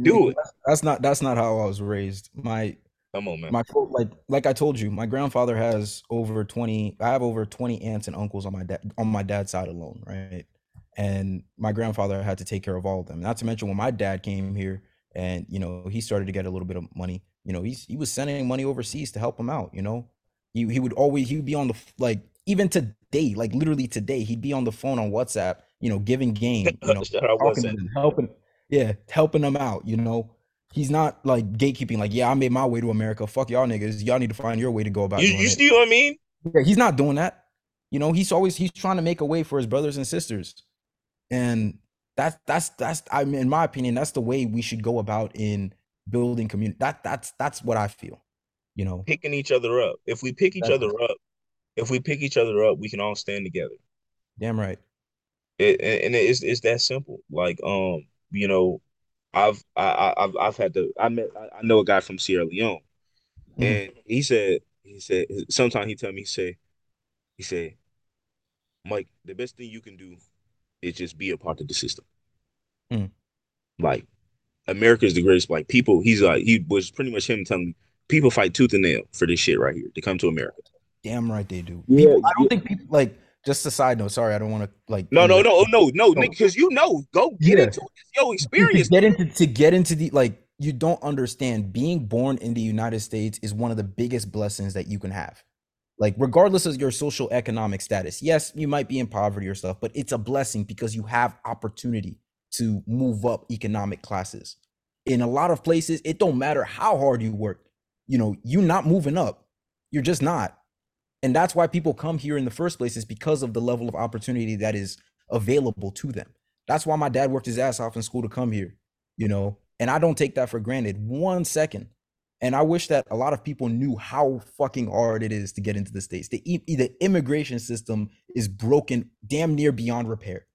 do it. That's not that's not how I was raised. My Come on, man. my like like I told you, my grandfather has over 20 I have over 20 aunts and uncles on my dad on my dad's side alone, right? And my grandfather had to take care of all of them. Not to mention when my dad came here and you know, he started to get a little bit of money, you know, he's he was sending money overseas to help him out, you know. He he would always he would be on the like even today, like literally today, he'd be on the phone on WhatsApp, you know, giving game, [LAUGHS] you know, talking to them, helping yeah, helping them out, you know He's not like gatekeeping, like, yeah, I made my way to America. Fuck y'all niggas. Y'all need to find your way to go about You you see what I mean? Yeah, he's not doing that. You know, he's always he's trying to make a way for his brothers and sisters. And that's that's that's I mean, in my opinion, that's the way we should go about in building community. That that's that's what I feel. You know, Picking each other up. If we pick each other exactly. up, if we pick each other up, we can all stand together. Damn right. It, and it's it's that simple. Like um, you know, I've I, I- have I've had to I met I know a guy from Sierra Leone, Mhm, and he said he said sometimes he tell me he say he said Mike the best thing you can do is just be a part of the system. mhm. Like America is the greatest. Like people, he's like he was pretty much him telling me people fight tooth and nail for this shit right here to come to America. Damn right they do. Yeah, I don't think people like just a side note. Sorry, I don't want to like No, no, interrupt. no, oh, no, no, oh. No, because you know, go get yeah. into it. It's your experience. get into to get into the like you don't understand being born in the United States is one of the biggest blessings that you can have. Like regardless of your social economic status. Yes, you might be in poverty or stuff, but it's a blessing because you have opportunity to move up economic classes. In a lot of places, it don't matter how hard you work. You know, you're not moving up. You're just not. And that's why people come here in the first place is because of the level of opportunity that is available to them. That's why my dad worked his ass off in school to come here, you know, and I don't take that for granted one second. And I wish that a lot of people knew how fucking hard it is to get into the States. The, the immigration system is broken damn near beyond repair.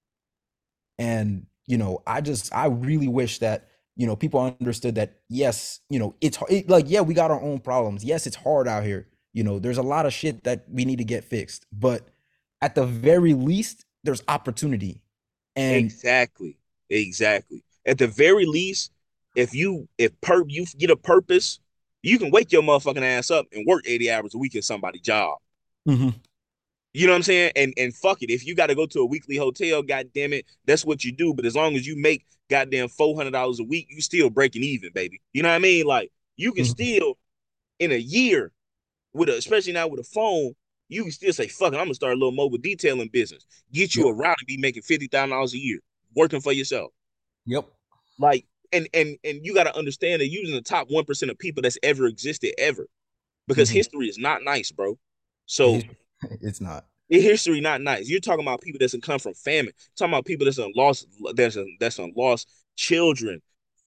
And, you know, I just, I really wish that, you know, people understood that, yes, you know, it's it, like, yeah, we got our own problems. Yes, it's hard out here. You know, there's a lot of shit that we need to get fixed. But at the very least, there's opportunity. And Exactly. Exactly. At the very least, if you if per you get a purpose, you can wake your motherfucking ass up and work 80 hours a week at somebody's job. Mhm. You know what I'm saying? And and fuck it. If you got to go to a weekly hotel, god damn it, that's what you do. But as long as you make goddamn four hundred dollars a week, you still breaking even, baby. You know what I mean? Like you can Mhm. still in a year with a especially now with a phone, you can still say, fuck it, I'm gonna start a little mobile detailing business. Get you Yep. a route and be making fifty thousand dollars a year working for yourself. Yep. Like and and and you got to understand that you're using the top one percent of people that's ever existed ever, because Mhm. history is not nice, bro. So [LAUGHS] It's, not. history not nice. You're talking about people that's come from famine. You're talking about people that's lost that's that's lost children,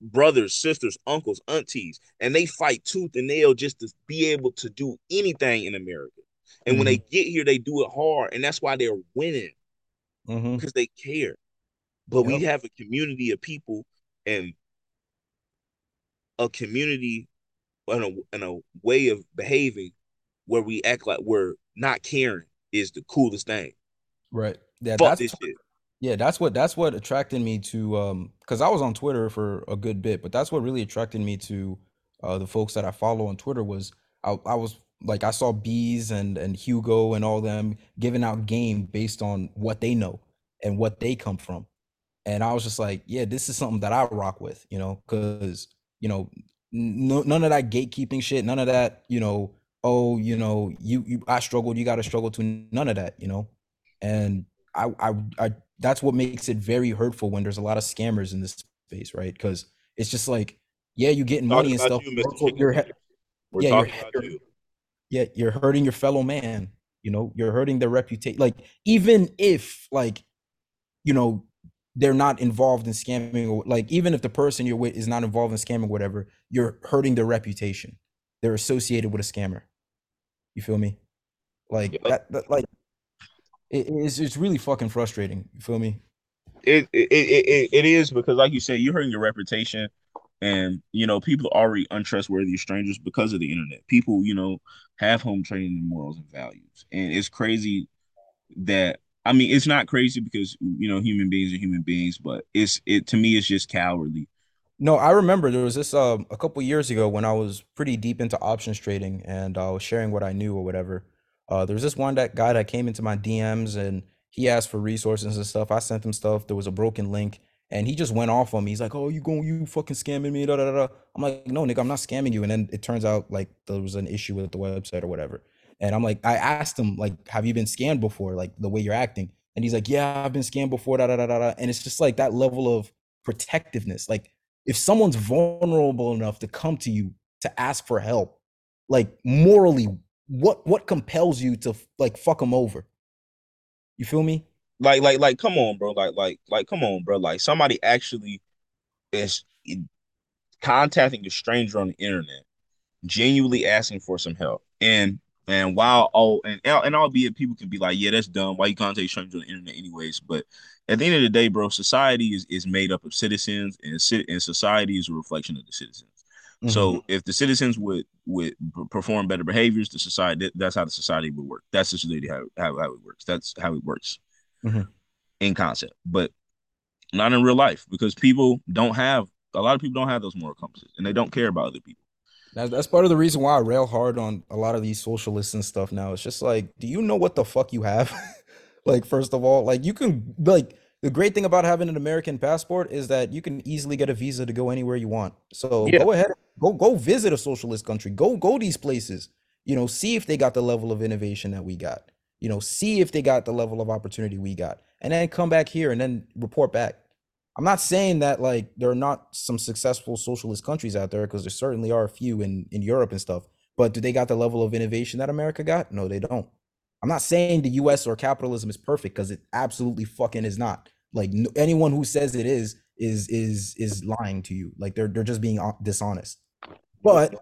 brothers, sisters, uncles, aunties, and they fight tooth and nail just to be able to do anything in America. And when they Mhm. get here, they do it hard, and that's why they're winning Mhm. because they care. But we have a community of people and a community and a, in a way of behaving where we act like we're not caring is the coolest thing. Right. Yeah, Fuck that's this shit. Yeah, that's what that's what attracted me to um because I was on Twitter for a good bit, but that's what really attracted me to uh the folks that I follow on Twitter was I, I was like I saw Bees and and Hugo and all them giving out game based on what they know and what they come from. And I was just like, yeah, this is something that I rock with, you know, because you know, no, none of that gatekeeping shit, none of that, you know, oh, you know, you, you I struggled, you got to struggle to none of that, you know, and I, I, I, that's what makes it very hurtful when there's a lot of scammers in this space, right? Because it's just like, yeah, you're getting money and stuff. you, Mr. also Chicken You're. We're yeah, you're, you're, yeah, you're hurting your fellow man. You know, you're hurting their reputation. Like, even if like you know they're not involved in scamming or like even if the person you're with is not involved in scamming whatever you're hurting their reputation they're associated with a scammer you feel me like Yep. that, that like it, it's, it's really fucking frustrating you feel me It, it, it, it, is because, like you said, you're hurting your reputation. And, you know, people are already untrustworthy strangers because of the internet. People, you know, have home training in morals and values. And it's crazy that I mean, it's not crazy because you know human beings are human beings, but it's it to me it's just cowardly. No, I remember there was this um a couple years ago when I was pretty deep into options trading and I was sharing what I knew or whatever. Uh, there was this one that guy that came into my DMs and he asked for resources and stuff. I sent him stuff. There was a broken link and he just went off on me. He's like, "Oh, you going you fucking scamming me?" Da, da, da. da." I'm like, "No, nigga, I'm not scamming you." And then it turns out like there was an issue with the website or whatever. And I'm like, I asked him like, "Have you been scammed before? Like the way you're acting?" And he's like, "Yeah, I've been scammed before." Da da da da. da." And it's just like that level of protectiveness. Like if someone's vulnerable enough to come to you to ask for help, like morally, what what compels you to like fuck them over? You feel me? Like like like come on, bro. Like like like come on, bro. Like somebody actually is contacting a stranger on the internet genuinely asking for some help. And and while oh and and albeit people can be like, yeah, that's dumb. Why you contact strangers on the internet anyways? But at the end of the day, bro, society is, is made up of citizens, and and society is a reflection of the citizens. Hmm So if the citizens would would perform better behaviors, the society that's how the society would work. That's just really how, how, how it works. That's how it works hmm in concept, but not in real life because people don't have a lot of people don't have those moral compasses and they don't care about other people. That's that's part of the reason why I rail hard on a lot of these socialists and stuff now. It's just like, do you know what the fuck you have? [LAUGHS] Like, first of all, like you can like the great thing about having an American passport is that you can easily get a visa to go anywhere you want. So Yeah, go ahead, go go visit a socialist country. Go go these places. You know, see if they got the level of innovation that we got. You know, see if they got the level of opportunity we got. And then come back here and then report back. I'm not saying that like there are not some successful socialist countries out there because there certainly are a few in in Europe and stuff. But do they got the level of innovation that America got? No, they don't. I'm not saying the US or capitalism is perfect because it absolutely fucking is not. Like anyone who says it is is is is lying to you. Like they're they're just being dishonest. But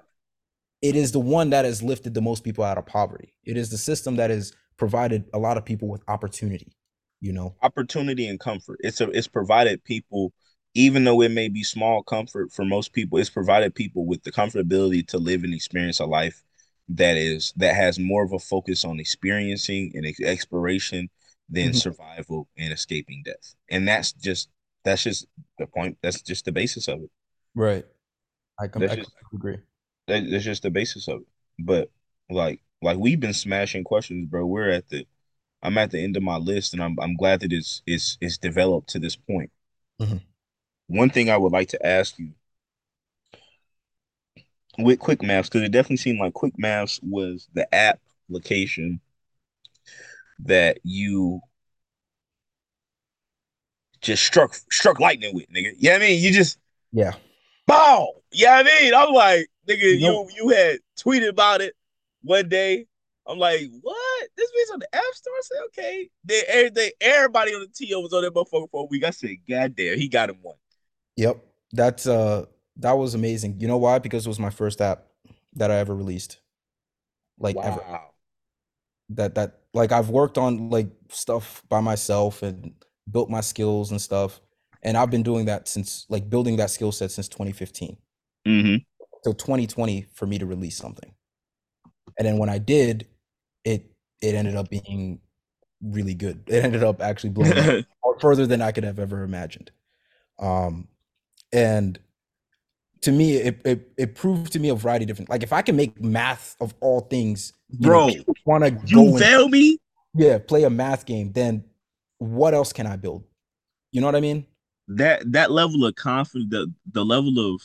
it is the one that has lifted the most people out of poverty. It is the system that has provided a lot of people with opportunity, you know. opportunity and comfort. It's a it's provided people, even though it may be small comfort for most people, it's provided people with the comfortability to live and experience a life that is that has more of a focus on experiencing and exploration than Mhm. survival and escaping death. And that's just that's just the point. That's just the basis of it. Right. I com- That's I just completely agree. that, that's just the basis of it. But like like we've been smashing questions, bro. We're at the I'm at the end of my list, and I'm I'm glad that it's it's it's developed to this point. Mhm. One thing I would like to ask you with Quick Maths, because it definitely seemed like Quick Maths was the application that you just struck struck lightning with, nigga. Yeah, you know what I mean, you just Yeah. bow. Yeah, you know what I mean, I'm like, nigga, You you you had tweeted about it one day. I'm like, what? This means on the App Store? I said, okay. Then everything, everybody on the TO was on that motherfucker for a week. I said, God damn, he got him one. yep. That's uh that was amazing. You know why? Because it was my first app that I ever released. Like ever. That that like I've worked on like stuff by myself and built my skills and stuff. And I've been doing that since like building that skill set since 2015. Mm-hmm. till 2020 for me to release something. And then when I did, it it ended up being really good. It ended up actually blowing [LAUGHS] further than I could have ever imagined. Um, and to me, it, it it proved to me a variety of different. Like if I can make math of all things, bro, want to you fail me? Yeah, play a math game. Then what else can I build? You know what I mean? That that level of confidence, the the level of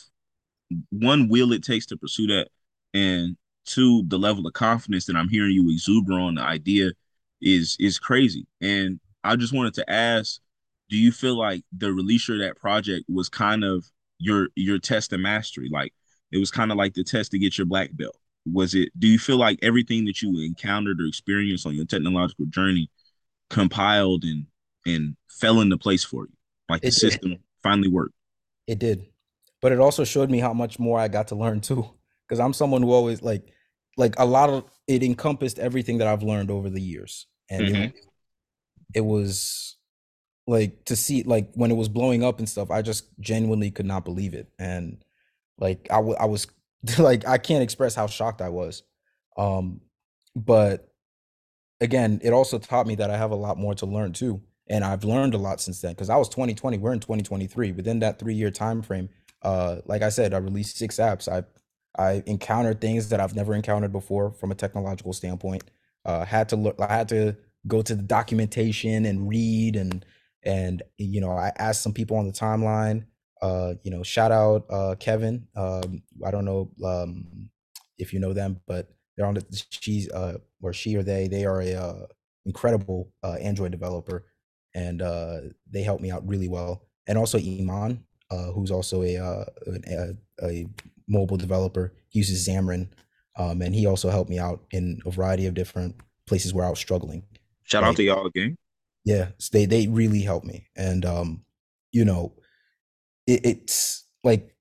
one will it takes to pursue that, and two, the level of confidence that I'm hearing you exuberate on the idea is is crazy. And I just wanted to ask, do you feel like the release of that project was kind of your your test of mastery? Like it was kind of like the test to get your black belt. Was it do you feel like everything that you encountered or experienced on your technological journey compiled and and fell into place for you? Like the system finally worked. It did. But it also showed me how much more I got to learn too. Because I'm someone who always like like a lot of it encompassed everything that I've learned over the years. And mm-hmm. it, it was like to see like when it was blowing up and stuff, I just genuinely could not believe it. And like I, w- I was [LAUGHS] like I can't express how shocked I was. Um but again, it also taught me that I have a lot more to learn too. And I've learned a lot since then because I was 2020, we're in 2023. Within that three year time frame, uh, like I said, I released six apps. I I encountered things that I've never encountered before from a technological standpoint. Uh, had to look, I had to go to the documentation and read and and you know I asked some people on the timeline. Uh, you know, shout out uh, Kevin. Um, I don't know um, if you know them, but they're on the she's uh, or she or they they are a uh, incredible uh, Android developer, and uh, they helped me out really well. And also Iman, uh, who's also a, uh, a, a mobile developer. He uses Xamarin, um, and he also helped me out in a variety of different places where I was struggling. Shout out to y'all again. Yeah, they they really helped me, and um, you know, it, it's like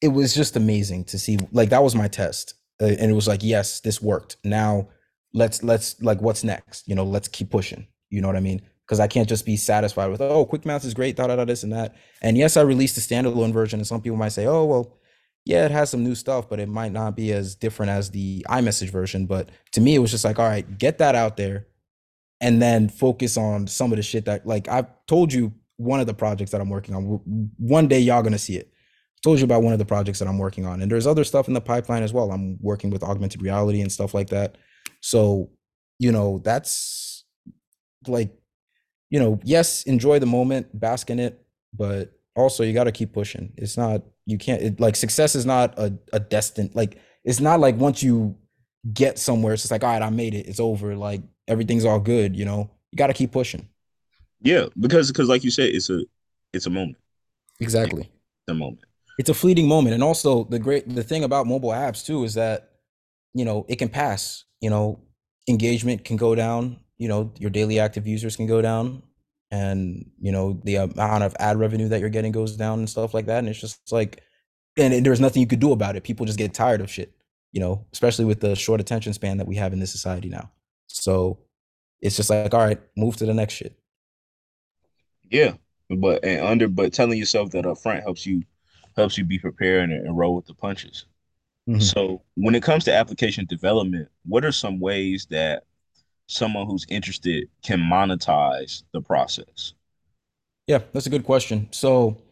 it was just amazing to see. Like that was my test, Uh, and it was like, yes, this worked. Now let's let's like what's next? You know, let's keep pushing. You know what I mean? Because I can't just be satisfied with oh, quick math is great, da da da this and that. And yes, I released a standalone version, and some people might say, oh well, yeah, it has some new stuff, but it might not be as different as the iMessage version. But to me, it was just like, all right, get that out there and then focus on some of the shit that, like, I've told you one of the projects that I'm working on. One day, y'all gonna see it. Told you about one of the projects that I'm working on, and there's other stuff in the pipeline as well. I'm working with augmented reality and stuff like that. So, you know, that's like, you know, yes, enjoy the moment, bask in it, but also you got to keep pushing. It's not you can't it, like success is not a, a destined like it's not like once you get somewhere it's just like all right I made it it's over like everything's all good you know you got to keep pushing. Yeah, because because like you said it's a it's a moment. Exactly. The moment. It's a fleeting moment and also the great the thing about mobile apps too is that you know it can pass, you know, engagement can go down, you know, your daily active users can go down and you know the amount of ad revenue that you're getting goes down and stuff like that and it's just like and, there's nothing you could do about it. People just get tired of shit you know especially with the short attention span that we have in this society now. So it's just like all right move to the next shit. Yeah but and under but telling yourself that up front helps you helps you be prepared and, and roll with the punches mm-hmm. so when it comes to application development what are some ways that someone who's interested can monetize the process? Yeah, that's a good question. So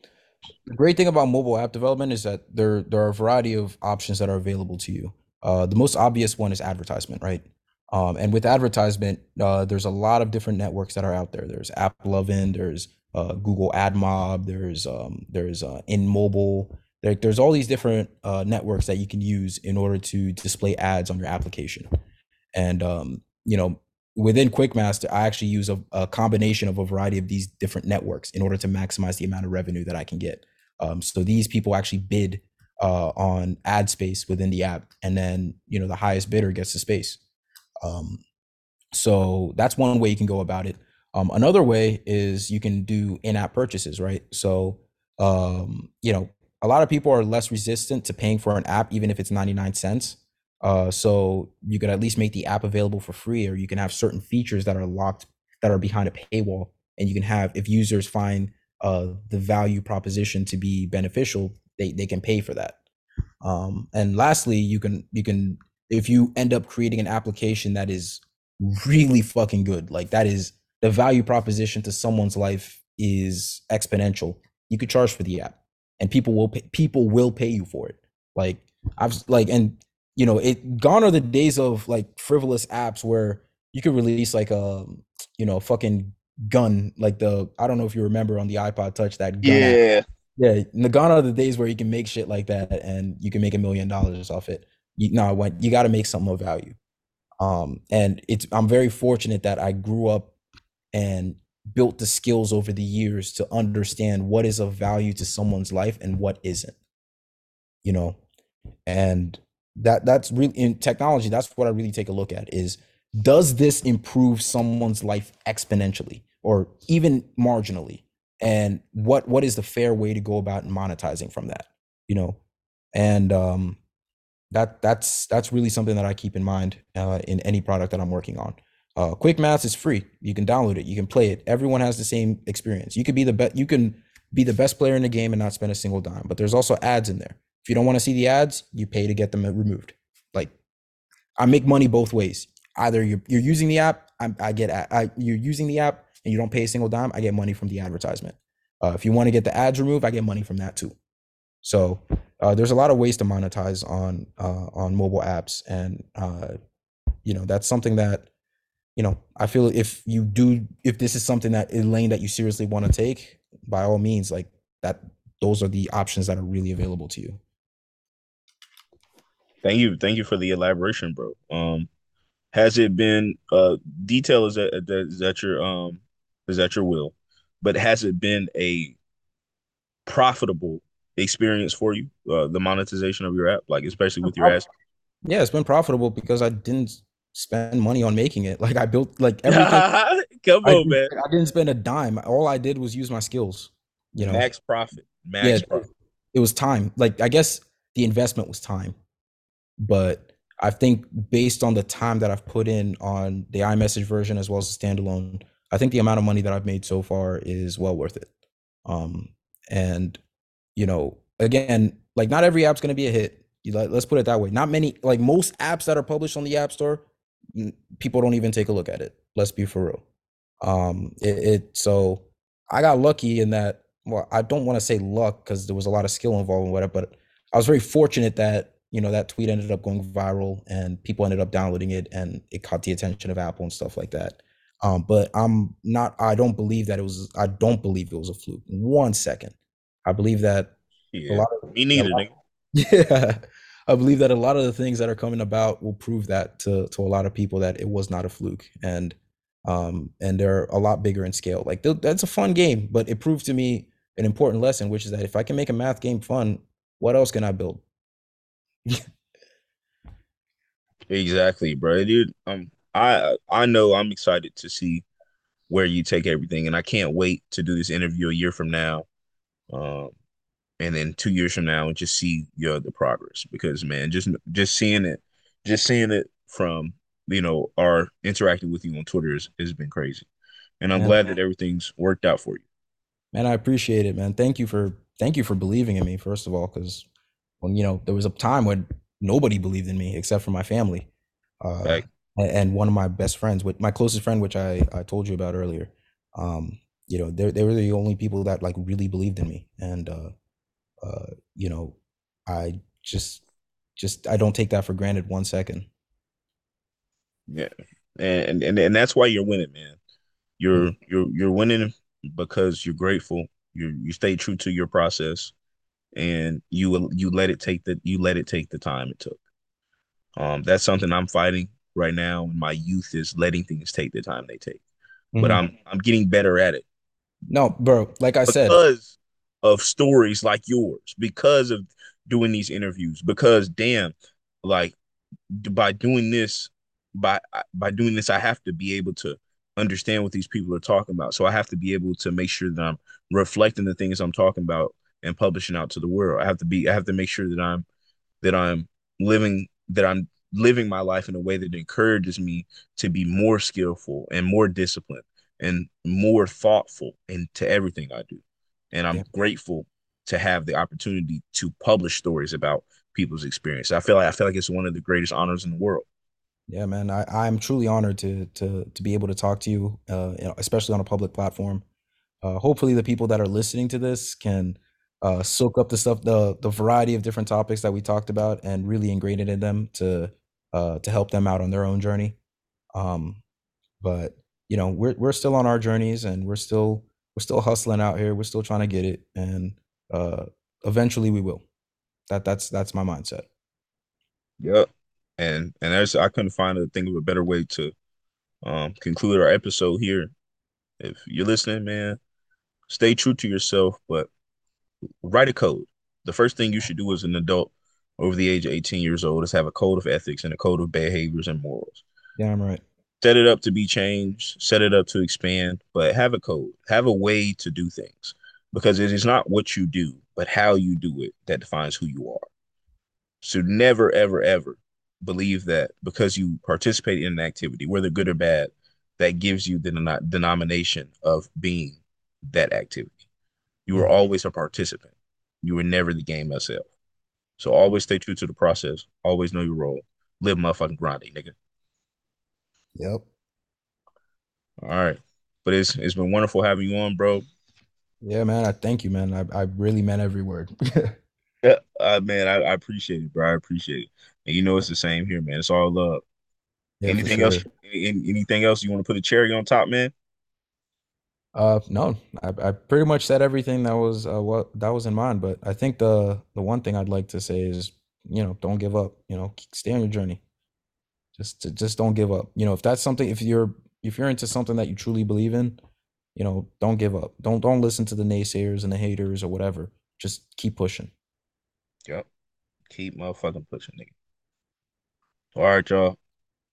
the great thing about mobile app development is that there there are a variety of options that are available to you. Uh, the most obvious one is advertisement, right? Um, and with advertisement, uh, there's a lot of different networks that are out there. There's AppLovin, there's uh, Google AdMob, there's um, there's uh, InMobi. There, there's all these different uh, networks that you can use in order to display ads on your application. And um, you know, within Quickmaster, I actually use a, a, combination of a variety of these different networks in order to maximize the amount of revenue that I can get. Um, so these people actually bid uh, on ad space within the app, and then you know the highest bidder gets the space. Um, so that's one way you can go about it. Um, another way is you can do in-app purchases, right? So um, you know a lot of people are less resistant to paying for an app, even if it's ninety nine cents. Uh, so you could at least make the app available for free, or you can have certain features that are locked that are behind a paywall, and you can have if users find uh, the value proposition to be beneficial, they they can pay for that. Um, and lastly, you can you can if you end up creating an application that is really fucking good, like that is the value proposition to someone's life is exponential. You could charge for the app, and people will pay, people will pay you for it. Like I've like and you know it gone are the days of like frivolous apps where you could release like a you know fucking gun like the I don't know if you remember on the iPod Touch that gun app. Yeah. Yeah, the gone are the days where you can make shit like that and you can make a million dollars off it. You no, when you got to make something of value. Um, and it's I'm very fortunate that I grew up and built the skills over the years to understand what is of value to someone's life and what isn't. You know, and that that's really in technology. That's what I really take a look at is does this improve someone's life exponentially or even marginally? And what what is the fair way to go about monetizing from that? You know, and um, that that's that's really something that I keep in mind uh, in any product that I'm working on. Uh, Quick Maths is free. You can download it. You can play it. Everyone has the same experience. You could be the best. You can be the best player in the game and not spend a single dime. But there's also ads in there. If you don't want to see the ads, you pay to get them removed. Like I make money both ways. Either you're, you're using the app, I, I get I, you're using the app and you don't pay a single dime, I get money from the advertisement. Uh, if you want to get the ads removed, I get money from that too. So uh, there's a lot of ways to monetize on uh, on mobile apps, and uh, you know that's something that you know I feel if you do if this is something that lane that you seriously want to take, by all means, like that, those are the options that are really available to you. Thank you, thank you for the elaboration, bro. Um, has it been uh detail is that is that your um is that your will, but has it been a profitable experience for you, uh, the monetization of your app, like especially with your ads? Yeah, it's been profitable because I didn't spend money on making it. [LAUGHS] Like I built like [LAUGHS] everything. Come I on, man. I didn't spend a dime. All I did was use my skills. You know, Max profit. Max yeah, profit. it was time. Like I guess the investment was time, but I think based on the time that I've put in on the iMessage version as well as the standalone, I think the amount of money that I've made so far is well worth it. Um, and you know, again, like not every app's going to be a hit. Let, let's put it that way. Not many, like most apps that are published on the App Store, people don't even take a look at it. Let's be for real. Um, it, it so I got lucky in that. Well, I don't want to say luck because there was a lot of skill involved in whatever, but I was very fortunate that you know that tweet ended up going viral and people ended up downloading it and it caught the attention of Apple and stuff like that. Um, but I'm not. I don't believe that it was. I don't believe it was a fluke. One second. I believe that a Yeah. lot of Me neither, lot, [LAUGHS] yeah. I believe that a lot of the things that are coming about will prove that to to a lot of people that it was not a fluke, and um and they're a lot bigger in scale. Like that's a fun game, but it proved to me an important lesson, which is that if I can make a math game fun, what else can I build? Exactly, bro. Dude, um, I I know I'm excited to see where you take everything, and I can't wait to do this interview a year from now, um, and then two years from now, and just see your the progress. Because man, just just seeing it, just seeing it from you know our interacting with you on Twitter has, has been crazy, and I'm Man, glad that everything's worked out for you. man, I appreciate it, man. Thank you for thank you for believing in me, first of all, because when you know there was a time when nobody believed in me except for my family. Uh, a- and one of my best friends, with my closest friend, which I, I told you about earlier, um, you know, they they were the only people that like really believed in me, and uh, uh, you know, I just just I don't take that for granted one second. yeah, and and and that's why you're winning, man. You're you're you're winning because you're grateful. You you stay true to your process and you you let it take the you let it take the time it took. Um, that's something I'm fighting right now. In my youth is letting things take the time they take, but Mhm. I'm I'm getting better at it No, bro, like I said, because of stories like yours, because of doing these interviews, because damn, like by doing this, by by doing this, I have to be able to understand what these people are talking about. So I have to be able to make sure that I'm reflecting the things I'm talking about and publishing out to the world. I have to be I have to make sure that I'm that I'm living that I'm living my life in a way that encourages me to be more skillful and more disciplined and more thoughtful into everything I do. And I'm yeah, grateful to have the opportunity to publish stories about people's experience. I feel like I feel like it's one of the greatest honors in the world. Yeah, man, I, I'm truly honored to to to be able to talk to you, uh, you know, especially on a public platform. Uh, hopefully, the people that are listening to this can uh, soak up the stuff, the the variety of different topics that we talked about, and really ingrain it in them to uh, to help them out on their own journey. Um, but you know, we're we're still on our journeys, and we're still we're still hustling out here. We're still trying to get it, and uh, eventually we will. That that's that's my mindset. Yep. And and there's I couldn't find a think of a better way to um conclude our episode here. If you're listening, man, stay true to yourself, but write a code. The first thing you should do as an adult over the age of 18 years old is have a code of ethics and a code of behaviors and morals. Yeah, I'm right. Set it up to be changed, set it up to expand, but have a code, have a way to do things because it is not what you do, but how you do it that defines who you are. So never, ever, ever believe that because you participate in an activity, whether good or bad, that gives you the denomination of being that activity. You Mhm. always a participant. You were never the game itself. So always stay true to the process. Always know your role. Live motherfucking grinding, nigga. Yep. All right. But it's it's been wonderful having you on, bro. Yeah, man. I thank you, man. I, I really meant every word. [LAUGHS] Yeah, uh, man, I, I appreciate it, bro. I appreciate it. And you know it's the same here, man. It's all love. Yeah, Anything else? Any, anything else you want to put a cherry on top, man? Uh, no, I, I pretty much said everything that was uh, what that was in mind. But I think the the one thing I'd like to say is, you know, don't give up. You know, stay on your journey. Just to, just don't give up. You know, if that's something, if you're if you're into something that you truly believe in, you know, don't give up. Don't don't listen to the naysayers and the haters or whatever. Just keep pushing. Yep. Keep motherfucking pushing, nigga. All right, y'all.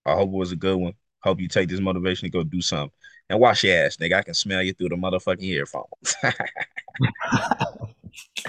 I hope it was a good one. Hope you take this motivation to go do something. And wash your ass, nigga. I can smell you through the motherfucking earphones. [LAUGHS]